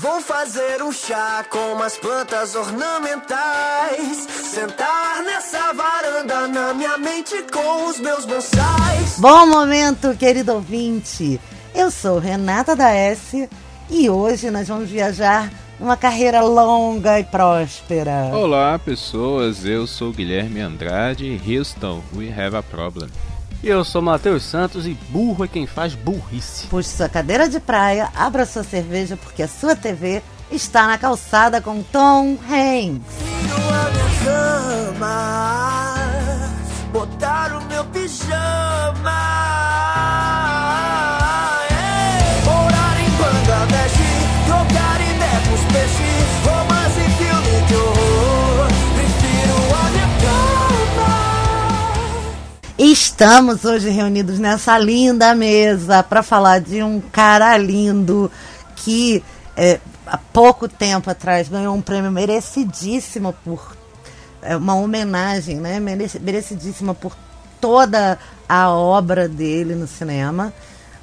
Vou fazer um chá com umas plantas ornamentais. Sentar nessa varanda na minha mente com os meus bonsais. Bom momento, querido ouvinte. Eu sou Renata da S e hoje nós vamos viajar uma carreira longa e próspera. Olá, pessoas. Eu sou Guilherme Andrade. Houston, we have a problem. E eu sou Matheus Santos e burro é quem faz burrice. Puxe sua cadeira de praia, abra sua cerveja porque a sua TV está na calçada com Tom Hanks. botar o meu pijama. Estamos hoje reunidos nessa linda mesa para falar de um cara lindo que é, há pouco tempo atrás ganhou um prêmio merecidíssimo por é, uma homenagem, né? Merecidíssima por toda a obra dele no cinema.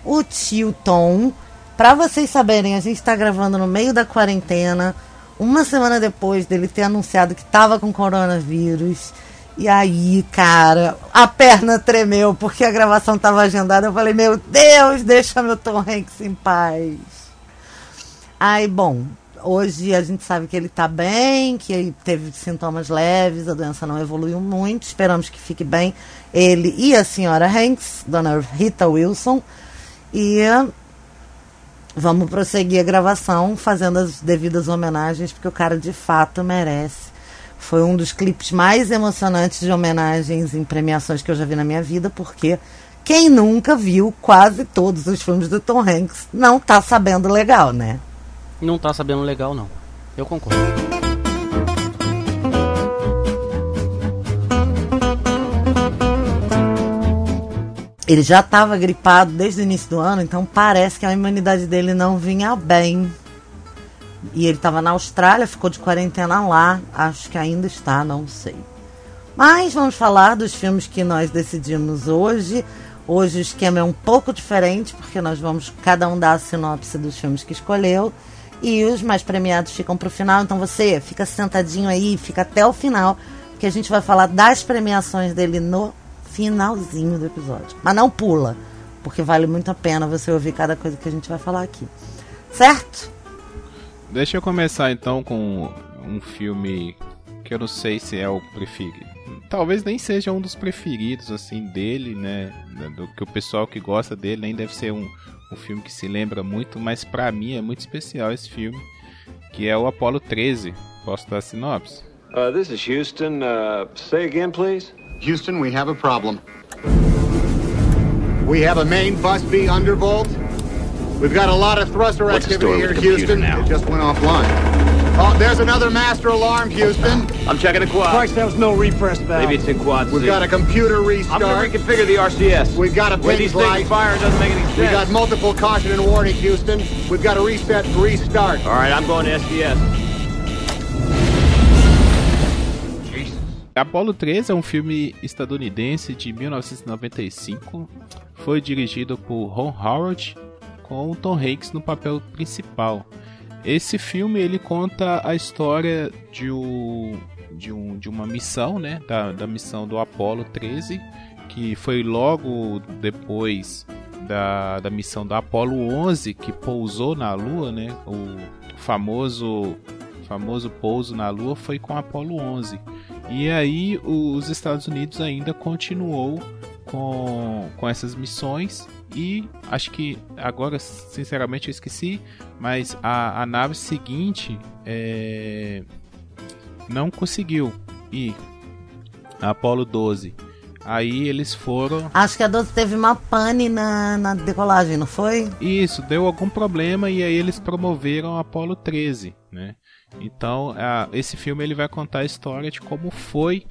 O tio Tom. Para vocês saberem, a gente está gravando no meio da quarentena, uma semana depois dele ter anunciado que estava com coronavírus. E aí, cara, a perna tremeu porque a gravação estava agendada. Eu falei, meu Deus, deixa meu Tom Hanks em paz. Aí, bom, hoje a gente sabe que ele está bem, que ele teve sintomas leves, a doença não evoluiu muito. Esperamos que fique bem ele e a senhora Hanks, dona Rita Wilson. E vamos prosseguir a gravação fazendo as devidas homenagens, porque o cara de fato merece foi um dos clipes mais emocionantes de homenagens em premiações que eu já vi na minha vida, porque quem nunca viu quase todos os filmes do Tom Hanks não tá sabendo legal, né? Não tá sabendo legal, não. Eu concordo. Ele já estava gripado desde o início do ano, então parece que a imunidade dele não vinha bem. E ele estava na Austrália, ficou de quarentena lá. Acho que ainda está, não sei. Mas vamos falar dos filmes que nós decidimos hoje. Hoje o esquema é um pouco diferente, porque nós vamos cada um dar a sinopse dos filmes que escolheu. E os mais premiados ficam para o final. Então você fica sentadinho aí, fica até o final, que a gente vai falar das premiações dele no finalzinho do episódio. Mas não pula, porque vale muito a pena você ouvir cada coisa que a gente vai falar aqui. Certo? Deixa eu começar então com um filme que eu não sei se é o preferido. Talvez nem seja um dos preferidos assim dele, né? Do que o pessoal que gosta dele nem deve ser um, um filme que se lembra muito, mas para mim é muito especial esse filme, que é o Apollo 13. Posso dar a sinopse? Uh, this is Houston. Uh, say again, please. Houston, we have a problem. We have a main bus B undervolt. We've got a lot of thruster What's activity here, with Houston. now? It just went offline. Oh, there's another master alarm, Houston. I'm checking the quad. Christ, that was no repress valve. Maybe it's in quad We've C. got a computer I'm restart. gonna reconfigure the RCS. We've got a When these pins things light. fire, doesn't make any We got multiple caution and warning, Houston. We've got to reset and restart. All right, I'm going to SDS. Apollo 13 é um filme estadunidense de 1995. Foi dirigido por Ron Howard com o Tom Hanks no papel principal. Esse filme ele conta a história de, um, de, um, de uma missão, né, da, da missão do Apollo 13, que foi logo depois da, da missão da Apollo 11 que pousou na Lua, né, o famoso famoso pouso na Lua foi com a Apollo 11. E aí os Estados Unidos ainda continuou com, com essas missões e acho que agora sinceramente eu esqueci, mas a, a nave seguinte é, não conseguiu ir, a Apollo 12. Aí eles foram. Acho que a 12 teve uma pane na, na decolagem, não foi? Isso, deu algum problema e aí eles promoveram a Apollo 13, né? Então, a, esse filme ele vai contar a história de como foi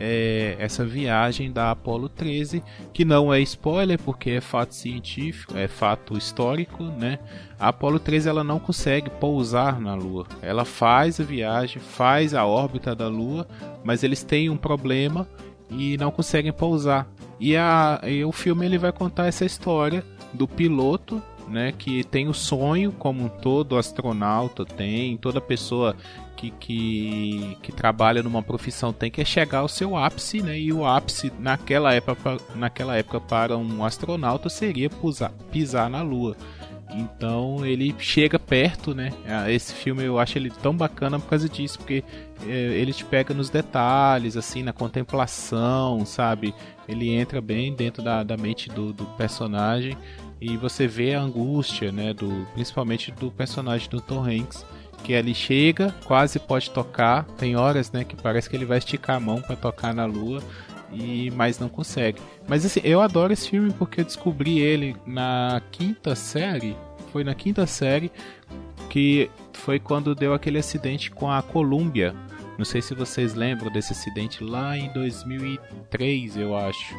é, essa viagem da Apollo 13, que não é spoiler porque é fato científico, é fato histórico, né? A Apollo 13 ela não consegue pousar na Lua. Ela faz a viagem, faz a órbita da Lua, mas eles têm um problema e não conseguem pousar. E, a, e o filme ele vai contar essa história do piloto né, que tem o sonho como todo astronauta tem, toda pessoa que, que, que trabalha numa profissão tem que é chegar ao seu ápice, né? E o ápice naquela época, naquela época para um astronauta seria pisar, pisar na Lua. Então ele chega perto, né? Ah, esse filme eu acho ele tão bacana por causa disso, porque é, ele te pega nos detalhes, assim, na contemplação, sabe? Ele entra bem dentro da, da mente do, do personagem e você vê a angústia, né? Do, principalmente do personagem do Tom Hanks, que ele chega, quase pode tocar, tem horas, né? Que parece que ele vai esticar a mão para tocar na lua e mas não consegue. Mas assim, eu adoro esse filme porque eu descobri ele na quinta série. Foi na quinta série que foi quando deu aquele acidente com a Columbia. Não sei se vocês lembram desse acidente lá em 2003, eu acho.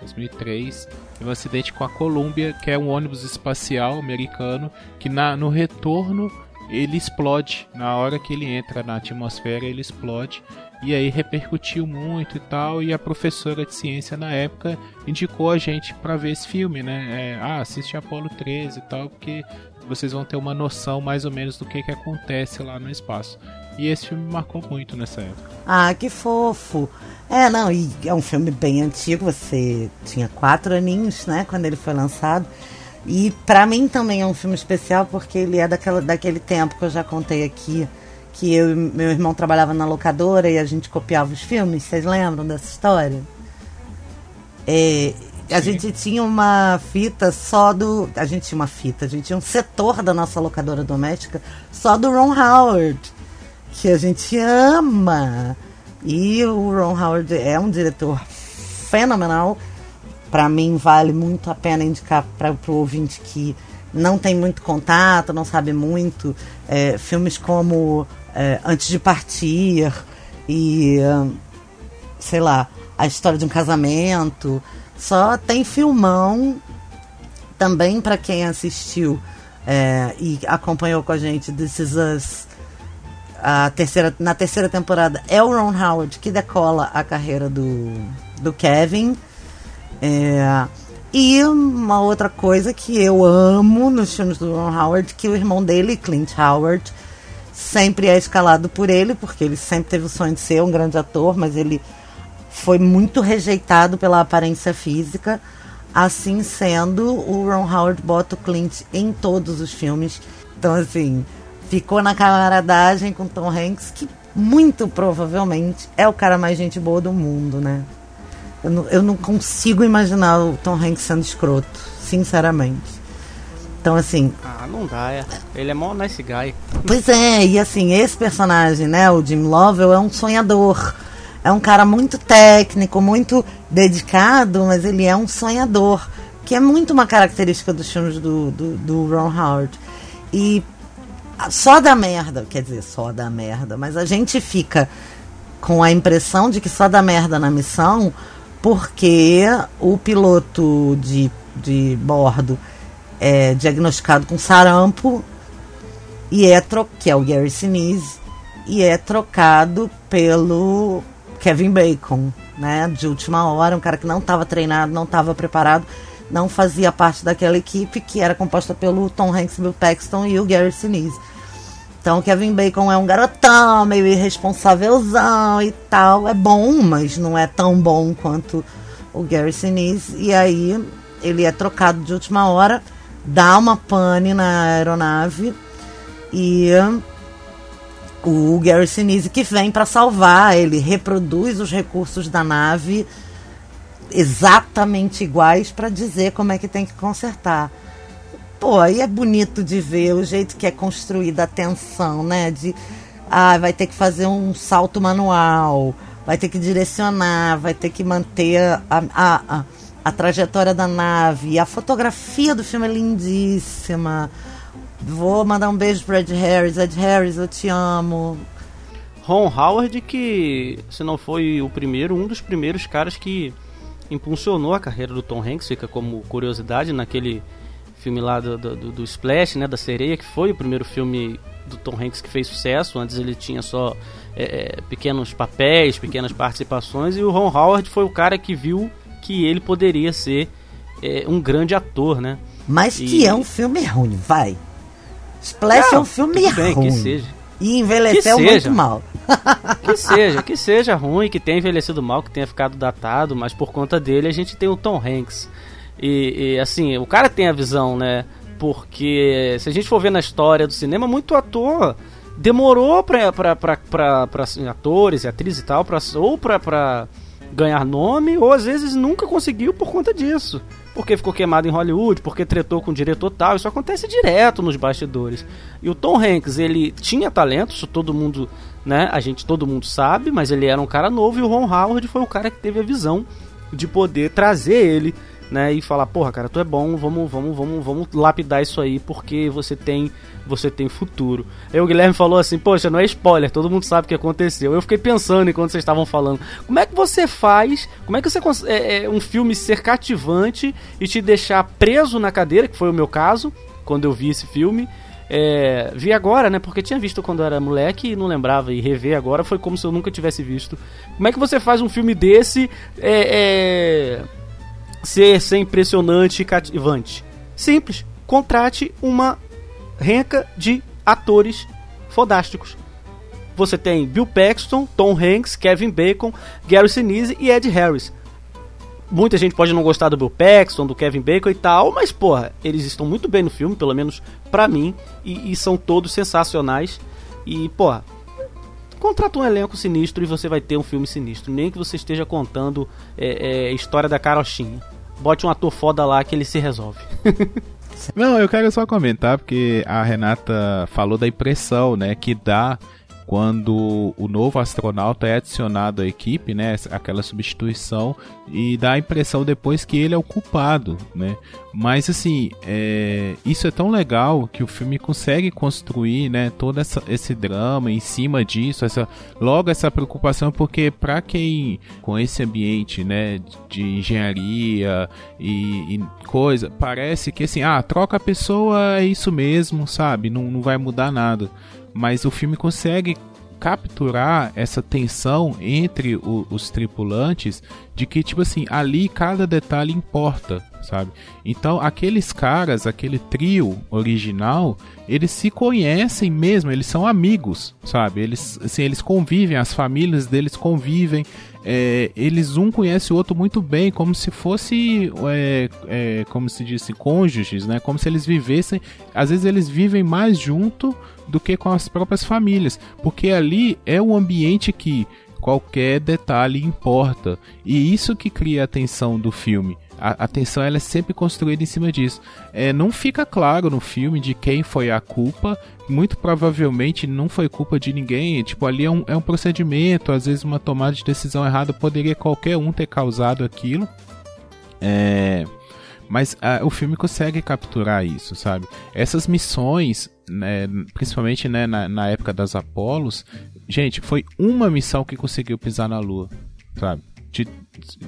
2003, teve um acidente com a Columbia, que é um ônibus espacial americano que na, no retorno ele explode. Na hora que ele entra na atmosfera, ele explode e aí repercutiu muito e tal. E a professora de ciência na época indicou a gente para ver esse filme, né? É, ah, assiste Apolo 13 e tal, porque vocês vão ter uma noção mais ou menos do que, que acontece lá no espaço. E esse filme me marcou muito nessa época. Ah, que fofo! É, não, e é um filme bem antigo, você tinha quatro aninhos, né, quando ele foi lançado. E para mim também é um filme especial porque ele é daquela, daquele tempo que eu já contei aqui, que eu e meu irmão trabalhava na locadora e a gente copiava os filmes. Vocês lembram dessa história? É, a Sim. gente tinha uma fita só do. A gente tinha uma fita, a gente tinha um setor da nossa locadora doméstica só do Ron Howard, que a gente ama. E o Ron Howard é um diretor fenomenal. Para mim, vale muito a pena indicar para o ouvinte que não tem muito contato, não sabe muito. É, filmes como é, Antes de Partir e, sei lá, A História de um Casamento. Só tem filmão também para quem assistiu é, e acompanhou com a gente This Is Us. A terceira, na terceira temporada é o Ron Howard que decola a carreira do, do Kevin. É, e uma outra coisa que eu amo nos filmes do Ron Howard, que o irmão dele, Clint Howard, sempre é escalado por ele, porque ele sempre teve o sonho de ser um grande ator, mas ele foi muito rejeitado pela aparência física. Assim sendo, o Ron Howard bota o Clint em todos os filmes. Então, assim, ficou na camaradagem com Tom Hanks, que muito provavelmente é o cara mais gente boa do mundo, né? Eu não, eu não consigo imaginar o Tom Hanks sendo escroto, sinceramente. Então, assim. Ah, não dá, é. Ele é mó nice guy. Pois é, e assim, esse personagem, né, o Jim Lovell, é um sonhador. É um cara muito técnico, muito dedicado, mas ele é um sonhador. Que é muito uma característica dos filmes do, do, do Ron Howard. E só da merda, quer dizer, só da merda, mas a gente fica com a impressão de que só dá merda na missão porque o piloto de, de bordo é diagnosticado com sarampo e é que é o Gary Sinise e é trocado pelo Kevin Bacon, né, de última hora, um cara que não estava treinado, não estava preparado, não fazia parte daquela equipe que era composta pelo Tom Hanks, Bill Paxton e o Gary Sinise. Então, Kevin Bacon é um garotão, meio irresponsávelzão e tal. É bom, mas não é tão bom quanto o Gary Sinise. E aí ele é trocado de última hora, dá uma pane na aeronave e o Gary Sinise que vem para salvar, ele reproduz os recursos da nave exatamente iguais para dizer como é que tem que consertar. Pô, aí é bonito de ver o jeito que é construída a tensão, né? De ah, vai ter que fazer um salto manual, vai ter que direcionar, vai ter que manter a, a, a, a trajetória da nave. A fotografia do filme é lindíssima. Vou mandar um beijo pro Ed Harris. Ed Harris, eu te amo. Ron Howard, que se não foi o primeiro, um dos primeiros caras que impulsionou a carreira do Tom Hanks, fica como curiosidade naquele filme lá do, do, do, Splash, né, da sereia, que foi o primeiro filme do Tom Hanks que fez sucesso. Antes ele tinha só é, é, pequenos papéis, pequenas participações, e o Ron Howard foi o cara que viu que ele poderia ser é, um grande ator, né? Mas E- que é um filme ruim, vai. Splash é um filme bem, ruim. que seja. E envelheceu Que muito seja. mal. Que seja, que seja ruim, que tenha envelhecido mal, que tenha ficado datado, mas por conta dele a gente tem o Tom Hanks. E, e, assim, o cara tem a visão, né? Porque se a gente for ver na história do cinema, muito ator demorou pra, pra, pra, pra, pra, assim, atores e atrizes e tal, pra, ou pra, pra ganhar nome, ou às vezes nunca conseguiu por conta disso. Porque ficou queimado em Hollywood, porque tretou com o diretor tal. Isso acontece direto nos bastidores. E o Tom Hanks, ele tinha talento, isso todo mundo, né? A gente todo mundo sabe, mas ele era um cara novo e o Ron Howard foi o cara que teve a visão de poder trazer ele, né, e falar, porra, cara, tu é bom, vamos, vamos, vamos, vamos lapidar isso aí porque você tem, você tem futuro. Aí o Guilherme falou assim, poxa, não é spoiler, todo mundo sabe o que aconteceu. Eu fiquei pensando enquanto vocês estavam falando, como é que você faz, como é que você é, é, um filme ser cativante e te deixar preso na cadeira, que foi o meu caso quando eu vi esse filme. É, vi agora, né? Porque tinha visto quando era moleque e não lembrava. E rever agora foi como se eu nunca tivesse visto. Como é que você faz um filme desse é, é, ser, ser impressionante e cativante? Simples. Contrate uma renca de atores fodásticos. Você tem Bill Paxton, Tom Hanks, Kevin Bacon, Gary Sinise e Ed Harris. Muita gente pode não gostar do Bill Paxton, do Kevin Bacon e tal, mas porra, eles estão muito bem no filme, pelo menos pra mim, e, e são todos sensacionais. E porra, contrata um elenco sinistro e você vai ter um filme sinistro. Nem que você esteja contando é, é, história da carochinha. Bote um ator foda lá que ele se resolve. Não, eu quero só comentar porque a Renata falou da impressão, né, que dá quando o novo astronauta é adicionado à equipe, né, aquela substituição e dá a impressão depois que ele é o culpado, né? Mas assim, é, isso é tão legal que o filme consegue construir, né, todo essa, esse drama em cima disso, essa logo essa preocupação porque para quem com esse ambiente, né, de engenharia e, e coisa, parece que assim, ah, troca a pessoa é isso mesmo, sabe? Não, não vai mudar nada. Mas o filme consegue capturar essa tensão entre o- os tripulantes de que tipo assim ali cada detalhe importa sabe? Então aqueles caras aquele trio original eles se conhecem mesmo eles são amigos sabe? Eles assim eles convivem as famílias deles convivem é, eles um conhece o outro muito bem como se fosse é, é, como se disse cônjuges né como se eles vivessem às vezes eles vivem mais junto do que com as próprias famílias, porque ali é um ambiente que qualquer detalhe importa e isso que cria a tensão do filme. A, a tensão ela é sempre construída em cima disso. É, não fica claro no filme de quem foi a culpa. Muito provavelmente não foi culpa de ninguém. Tipo, ali é um, é um procedimento. Às vezes uma tomada de decisão errada poderia qualquer um ter causado aquilo. É, mas ah, o filme consegue capturar isso, sabe? Essas missões, né, principalmente né, na, na época das Apolos, gente, foi uma missão que conseguiu pisar na Lua, sabe? De-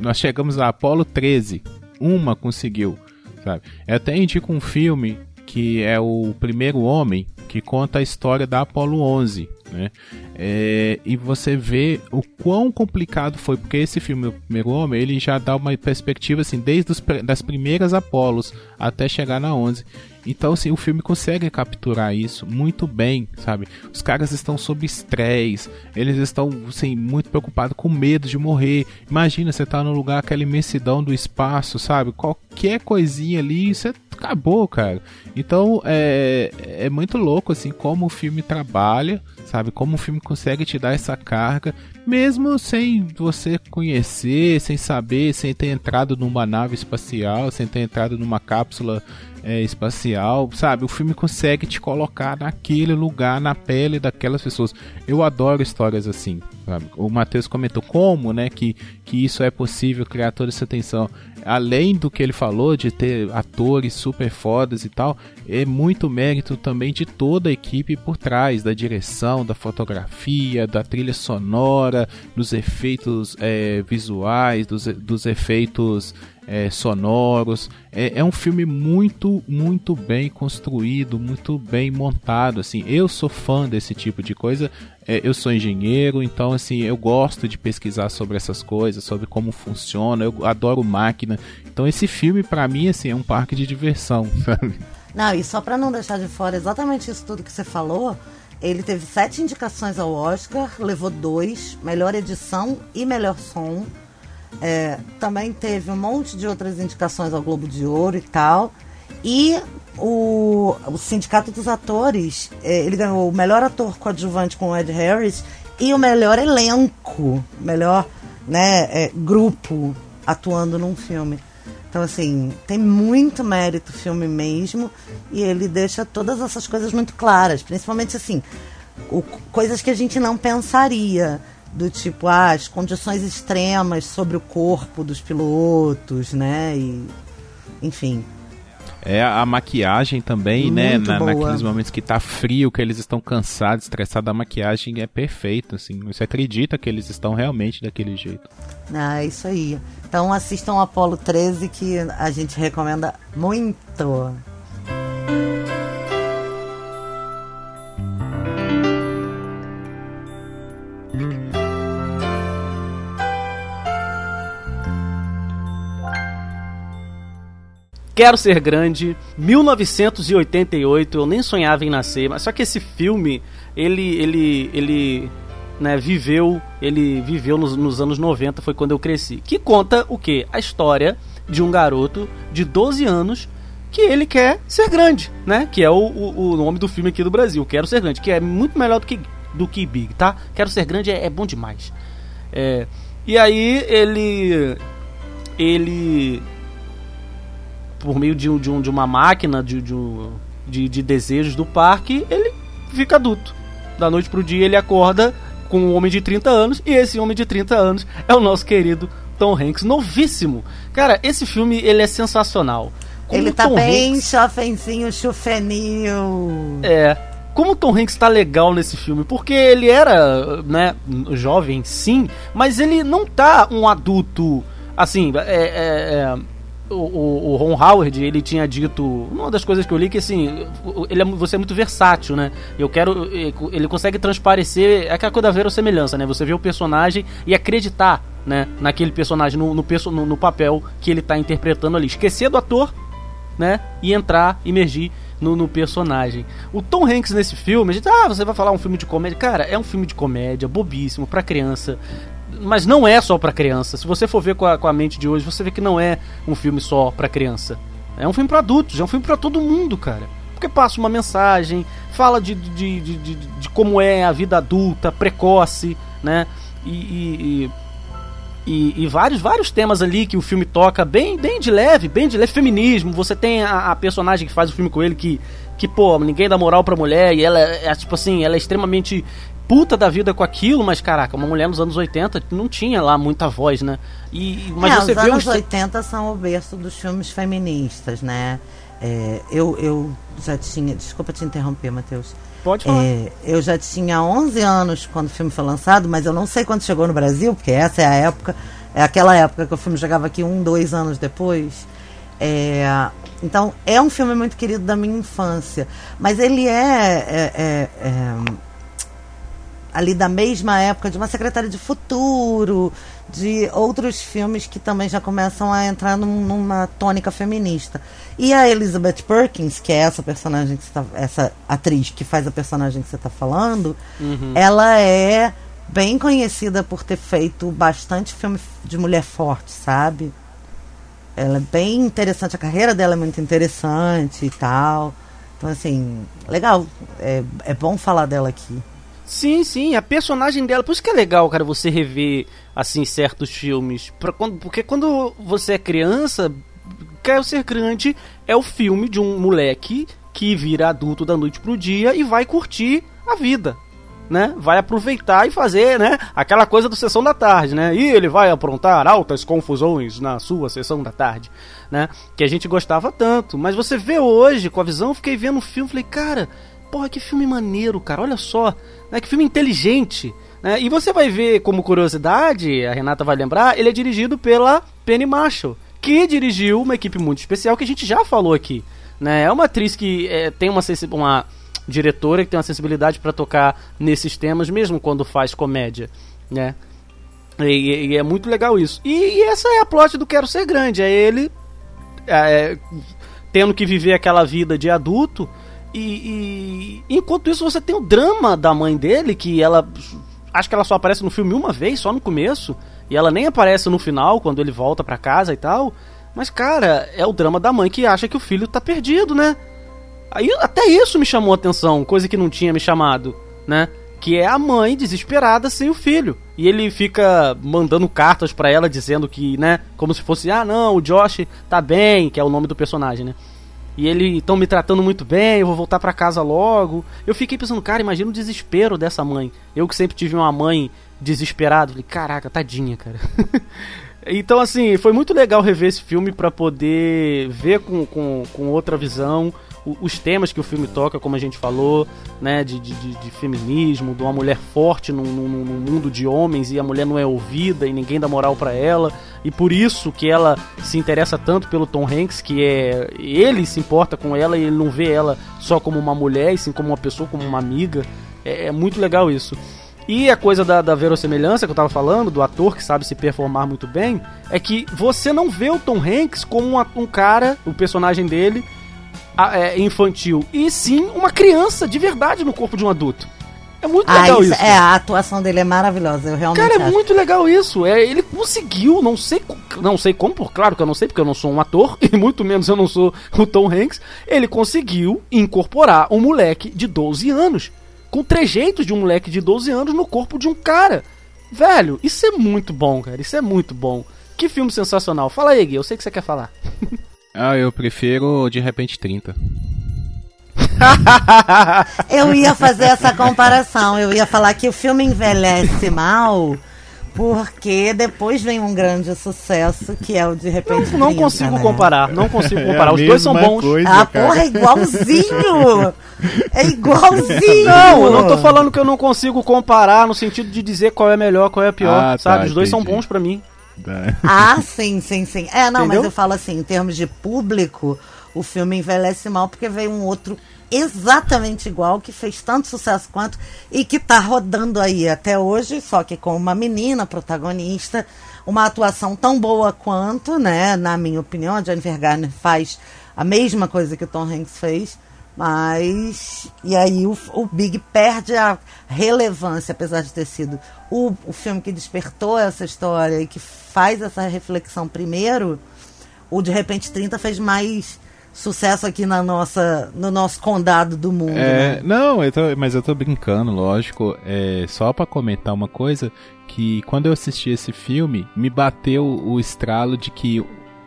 nós chegamos a Apolo 13, uma conseguiu, sabe? Eu até indico um filme que é o Primeiro Homem, que conta a história da Apolo 11, né? É, e você vê o quão complicado foi, porque esse filme, O Primeiro Homem, ele já dá uma perspectiva assim, desde os, das primeiras Apolos até chegar na 11. Então, assim, o filme consegue capturar isso muito bem, sabe? Os caras estão sob estresse, eles estão, assim, muito preocupados, com medo de morrer. Imagina, você tá num lugar, aquela imensidão do espaço, sabe? Qualquer coisinha ali, você acabou, cara. Então, é, é muito louco, assim, como o filme trabalha, sabe? Como o filme consegue te dar essa carga, mesmo sem você conhecer, sem saber, sem ter entrado numa nave espacial, sem ter entrado numa cápsula é, espacial, sabe? O filme consegue te colocar naquele lugar, na pele daquelas pessoas. Eu adoro histórias assim, sabe? O Matheus comentou como, né, que, que isso é possível criar toda essa tensão. Além do que ele falou de ter atores super fodas e tal, é muito mérito também de toda a equipe por trás, da direção, da fotografia, da trilha sonora, dos efeitos é, visuais, dos, dos efeitos é, sonoros. É, é, um filme muito, muito bem construído, muito bem montado. Assim, eu sou fã desse tipo de coisa. É, eu sou engenheiro, então assim eu gosto de pesquisar sobre essas coisas, sobre como funciona. Eu adoro máquina. Então esse filme para mim assim é um parque de diversão. Sabe? Não, e só para não deixar de fora exatamente isso tudo que você falou, ele teve sete indicações ao Oscar, levou dois, melhor edição e melhor som. É, também teve um monte de outras indicações ao Globo de Ouro e tal. E o, o Sindicato dos Atores, é, ele ganhou o melhor ator coadjuvante com o Ed Harris e o melhor elenco, melhor né, é, grupo atuando num filme. Então, assim, tem muito mérito o filme mesmo e ele deixa todas essas coisas muito claras, principalmente assim, o, coisas que a gente não pensaria, do tipo, ah, as condições extremas sobre o corpo dos pilotos, né? E, enfim. É a maquiagem também, né, Muito né? Na, naqueles momentos que tá frio, que eles estão cansados, estressados, a maquiagem é perfeita, assim. Você acredita que eles estão realmente daquele jeito. Ah, é isso aí. Então assistam Apolo 13 que a gente recomenda muito. Quero Ser Grande, 1988, eu nem sonhava em nascer, mas só que esse filme, ele, ele, ele, né, viveu, ele viveu nos, nos anos 90, foi quando eu cresci. Que conta o quê? A história de um garoto de 12 anos que ele quer ser grande, né? Que é o, o, o nome do filme aqui do Brasil, Quero Ser Grande, que é muito melhor do que, do que Big, tá? Quero Ser Grande é, é bom demais. É, e aí ele ele por meio de, um, de, um, de uma máquina de, de, um- de, de desejos do parque, ele fica adulto. Da noite pro dia ele acorda com um homem de 30 anos, e esse homem de 30 anos é o nosso querido Tom Hanks, novíssimo. Cara, esse filme ele é sensacional. Como ele tá Tom bem Hanks- chofenzinho, chufenil. é. Como o Tom Hanks tá legal nesse filme? Porque ele era, né, jovem, sim, mas ele não tá um adulto, assim, é, é, é, o, o, Ron Howard, ele tinha dito, uma das coisas que eu li que, assim, ele é, você é muito versátil, né, eu quero, ele consegue transparecer, é aquela coisa da verossemelhança, né, você vê o personagem e acreditar, né, naquele personagem, no, no, no, no papel que ele tá interpretando ali, esquecer do ator, né? E entrar, imergir no, no personagem. O Tom Hanks nesse filme, a gente, ah, você vai falar um filme de comédia. Cara, é um filme de comédia, bobíssimo, pra criança. Mas não é só pra criança. Se você for ver com a, com a mente de hoje, você vê que não é um filme só pra criança. É um filme pra adultos, é um filme pra todo mundo, cara. Porque passa uma mensagem, fala de, de, de, de, de como é a vida adulta, precoce, né? E, e- e e, e vários, vários temas ali que o filme toca bem, bem de leve, bem de leve. Feminismo, você tem a, a personagem que faz o filme com ele que, que, pô, ninguém dá moral pra mulher e ela é, é, tipo assim, ela é extremamente puta da vida com aquilo, mas caraca, uma mulher nos anos 80 não tinha lá muita voz, né? E, mas é, você os vê anos os- 80 são o berço dos filmes feministas, né? É, eu, eu já tinha. Desculpa te interromper, Matheus. Pode falar. É, eu já tinha 11 anos quando o filme foi lançado, mas eu não sei quando chegou no Brasil, porque essa é a época, é aquela época que o filme chegava aqui um, dois anos depois. É, então, é um filme muito querido da minha infância, mas ele é, é- é- é, ali da mesma época de uma secretária de futuro, de outros filmes que também já começam a entrar num- numa tônica feminista. E a Elizabeth Perkins, que é essa personagem que você tá, essa atriz que faz a personagem que você está falando, ela é bem conhecida por ter feito bastante filme de mulher forte, sabe? Ela é bem interessante, a carreira dela é muito interessante e tal. Então, assim, legal. É, é bom falar dela aqui. Sim, sim, a personagem dela. Por isso que é legal, cara, você rever, assim, certos filmes. Quando- porque quando você é criança, Quero Ser Grande é o filme de um moleque que vira adulto da noite pro dia e vai curtir a vida. Né? Vai aproveitar e fazer, né? Aquela coisa do sessão da tarde, né? E ele vai aprontar altas confusões na sua sessão da tarde, né? Que a gente gostava tanto. Mas você vê hoje, com a visão, eu fiquei vendo o filme, falei, cara, porra, que filme maneiro, cara, olha só, né? Que filme inteligente, né? E você vai ver, como curiosidade, a Renata vai lembrar, ele é dirigido pela Penny Marshall, que dirigiu uma equipe muito especial que a gente já falou aqui. Né? É uma atriz que é, tem uma, uma diretora que tem uma sensibilidade para tocar nesses temas, mesmo quando faz comédia. Né? E- e é muito legal isso. E, e essa é a plot do Quero Ser Grande. É ele é, tendo que viver aquela vida de adulto. E, e enquanto isso você tem o drama da mãe dele, que ela. Acho que ela só aparece no filme uma vez, só no começo. E ela nem aparece no final, quando ele volta pra casa e tal. Mas, cara, é o drama da mãe que acha que o filho tá perdido, né? Aí até isso me chamou a atenção, coisa que não tinha me chamado, né? Que é a mãe desesperada sem o filho. E ele fica mandando cartas pra ela dizendo que, né, como se fosse, ah, não, o Josh tá bem, que é o nome do personagem, né? E ele estão me tratando muito bem, eu vou voltar pra casa logo. Eu fiquei pensando, cara, imagina o desespero dessa mãe. Eu que sempre tive uma mãe desesperada, falei, caraca, tadinha, cara. então, assim, foi muito legal rever esse filme pra poder ver com, com, com outra visão os temas que o filme toca, como a gente falou, né, de, de, de- feminismo, de uma mulher forte num, num- num mundo de homens e a mulher não é ouvida e ninguém dá moral pra ela, e por isso que ela se interessa tanto pelo Tom Hanks, que é ele se importa com ela e ele não vê ela só como uma mulher, e sim como uma pessoa, como uma amiga. É, é muito legal isso. E a coisa da, da verossemelhança que eu tava falando, do ator que sabe se performar muito bem, é que você não vê o Tom Hanks como uma- um cara, o personagem dele, infantil, e sim uma criança de verdade no corpo de um adulto. É muito Ah, legal isso- isso. É, a atuação dele é maravilhosa. Eu realmente Cara, é acho. muito legal isso. É, ele conseguiu, não sei, não sei como, por claro que eu não sei, porque eu não sou um ator, e muito menos eu não sou o Tom Hanks. Ele conseguiu incorporar um moleque de 12 anos, com trejeitos de um moleque de 12 anos no corpo de um cara. Velho, isso é muito bom, cara. Isso é muito bom. Que filme sensacional. Fala aí, Gui, eu sei que você quer falar. Ah, eu prefiro de repente 30. Eu ia fazer essa comparação. Eu ia falar que o filme envelhece mal porque depois vem um grande sucesso que é o de repente. Não 30, consigo né? comparar, não consigo É comparar. a Os dois são bons. coisa, Ah, cara. porra, é igualzinho! É igualzinho! Não, eu não tô falando que eu não consigo comparar no sentido de dizer qual é melhor, qual é pior, Ah, tá, sabe? Os dois são entendi. bons pra mim. Ah, sim, sim, sim. É, não, Entendeu? mas eu falo assim, em termos de público, o filme envelhece mal porque veio um outro exatamente igual, que fez tanto sucesso quanto, e que tá rodando aí até hoje, só que com uma menina protagonista, uma atuação tão boa quanto, né? Na minha opinião, a Jennifer Garner faz a mesma coisa que o Tom Hanks fez. Mas. E aí o, o Big perde a relevância, apesar de ter sido o, o filme que despertou essa história e que faz essa reflexão primeiro. O De Repente 30 fez mais sucesso aqui na nossa, no nosso condado do mundo. É, né? não, eu tô, mas eu tô brincando, lógico. É, só pra comentar uma coisa, que quando eu assisti esse filme, me bateu o estralo de que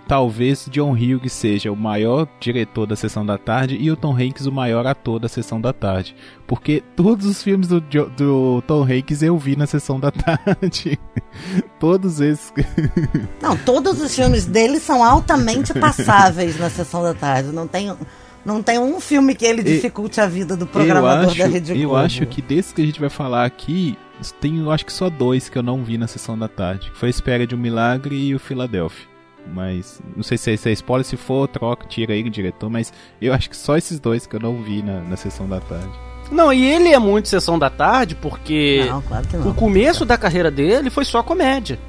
talvez John Hughes seja o maior diretor da Sessão da Tarde e o Tom Hanks o maior ator da Sessão da Tarde. Porque todos os filmes do, do Tom Hanks eu vi na Sessão da Tarde. todos esses. Não, todos os filmes dele são altamente passáveis na sessão da tarde. Não tem, não tem um filme que ele dificulte a vida do Eu programador acho, da Rede eu Globo. acho que desses que a gente vai falar aqui, tem eu acho que só dois que eu não vi na sessão da tarde. Foi a Espera de um Milagre e o Philadelphia. Mas não sei se é, se é spoiler, se for, troca, tira aí o diretor, mas eu acho que só esses dois que eu não vi na, na sessão da tarde. Não, e ele é muito sessão da tarde porque Não, claro que o não. começo da carreira dele foi só comédia.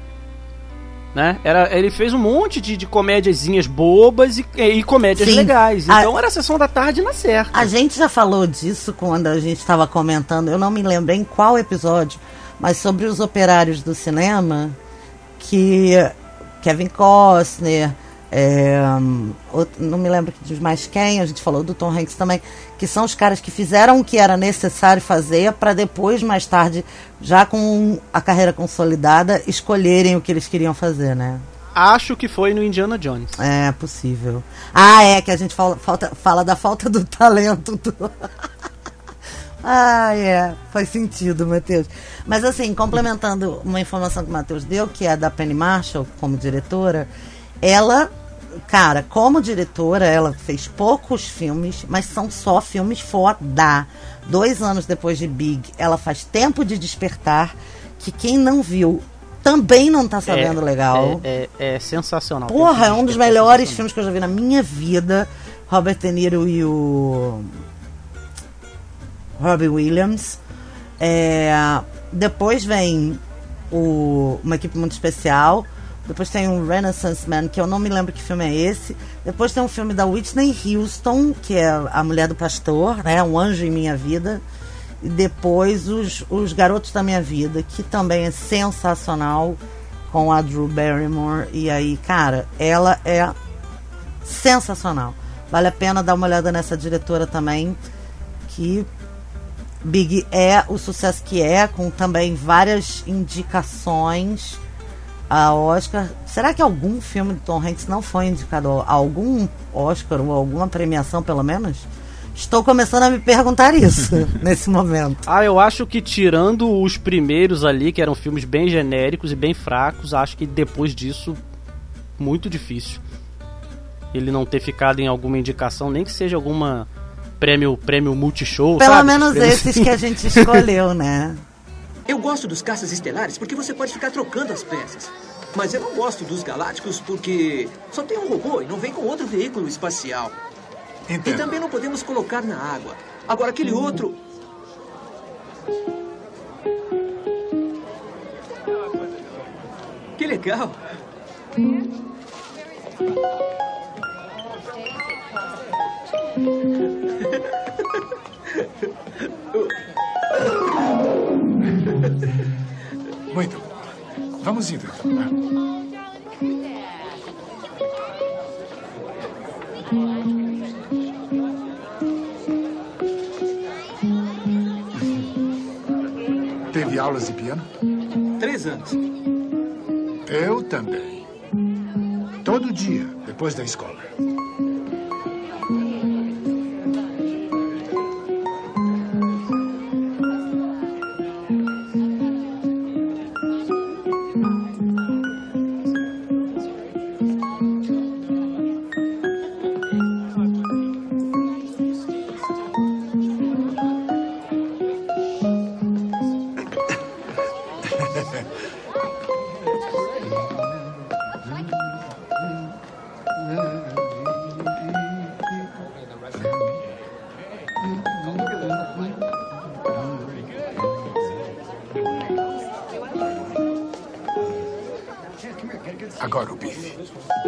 Né? Era, ele fez um monte de, de comédiazinhas bobas e, e comédias Sim. legais. A- Então era sessão da tarde na certa. A gente já falou disso quando a gente estava comentando, eu não me lembro em qual episódio, mas sobre os operários do cinema, que Kevin Costner, é, outro- não me lembro de mais quem, a gente falou do Tom Hanks também, que são os caras que fizeram o que era necessário fazer para depois, mais tarde, já com a carreira consolidada, escolherem o que eles queriam fazer, né? Acho que foi no Indiana Jones. É possível. Ah, é que a gente fala, falta- fala da falta do talento do. Ah, é. Faz sentido, Matheus. Mas assim, complementando uma informação que o Matheus deu, que é a da Penny Marshall como diretora, ela, cara, como diretora, ela fez poucos filmes, mas são só filmes foda. Dois anos depois de Big, ela faz Tempo de Despertar, que quem não viu também não tá sabendo legal. É, é- é sensacional. Porra, é um dos é melhores filmes que eu já vi na minha vida. Robert De Niro e o Robbie Williams. É, depois vem o, uma equipe muito especial. Depois tem um Renaissance Man, que eu não me lembro que filme é esse. Depois tem um filme da Whitney Houston, que é a mulher do pastor, né? Um anjo em minha vida. E depois os, os Garotos da Minha Vida, que também é sensacional, com a Drew Barrymore. E aí, cara, ela é sensacional. Vale a pena dar uma olhada nessa diretora também, que Big é o sucesso que é, com também várias indicações a Oscar. Será que algum filme de Tom Hanks não foi indicado a algum Oscar ou alguma premiação, pelo menos? Estou começando a me perguntar isso nesse momento. Ah, eu acho que tirando os primeiros ali, que eram filmes bem genéricos e bem fracos, acho que depois disso, muito difícil. Ele não ter ficado em alguma indicação, nem que seja alguma prêmio, prêmio multishow, Pelo sabe? menos prêmios esses assim. que a gente escolheu, né? Eu gosto dos caças estelares porque você pode ficar trocando as peças. Mas eu não gosto dos galácticos porque só tem um robô e não vem com outro veículo espacial. E Entendo. também não podemos colocar na água. Agora aquele outro. Que legal. Muito bom. Vamos indo, então. né? Teve aulas de piano? Três anos. Eu também. Todo dia, depois da escola. Agora o bife.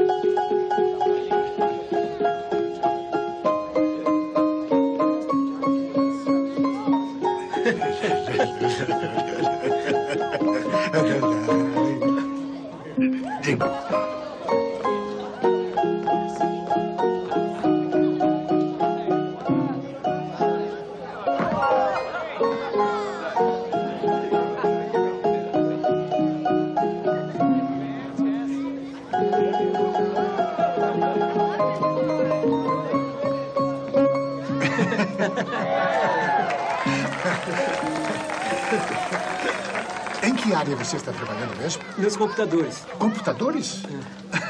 Nos computadores. Computadores?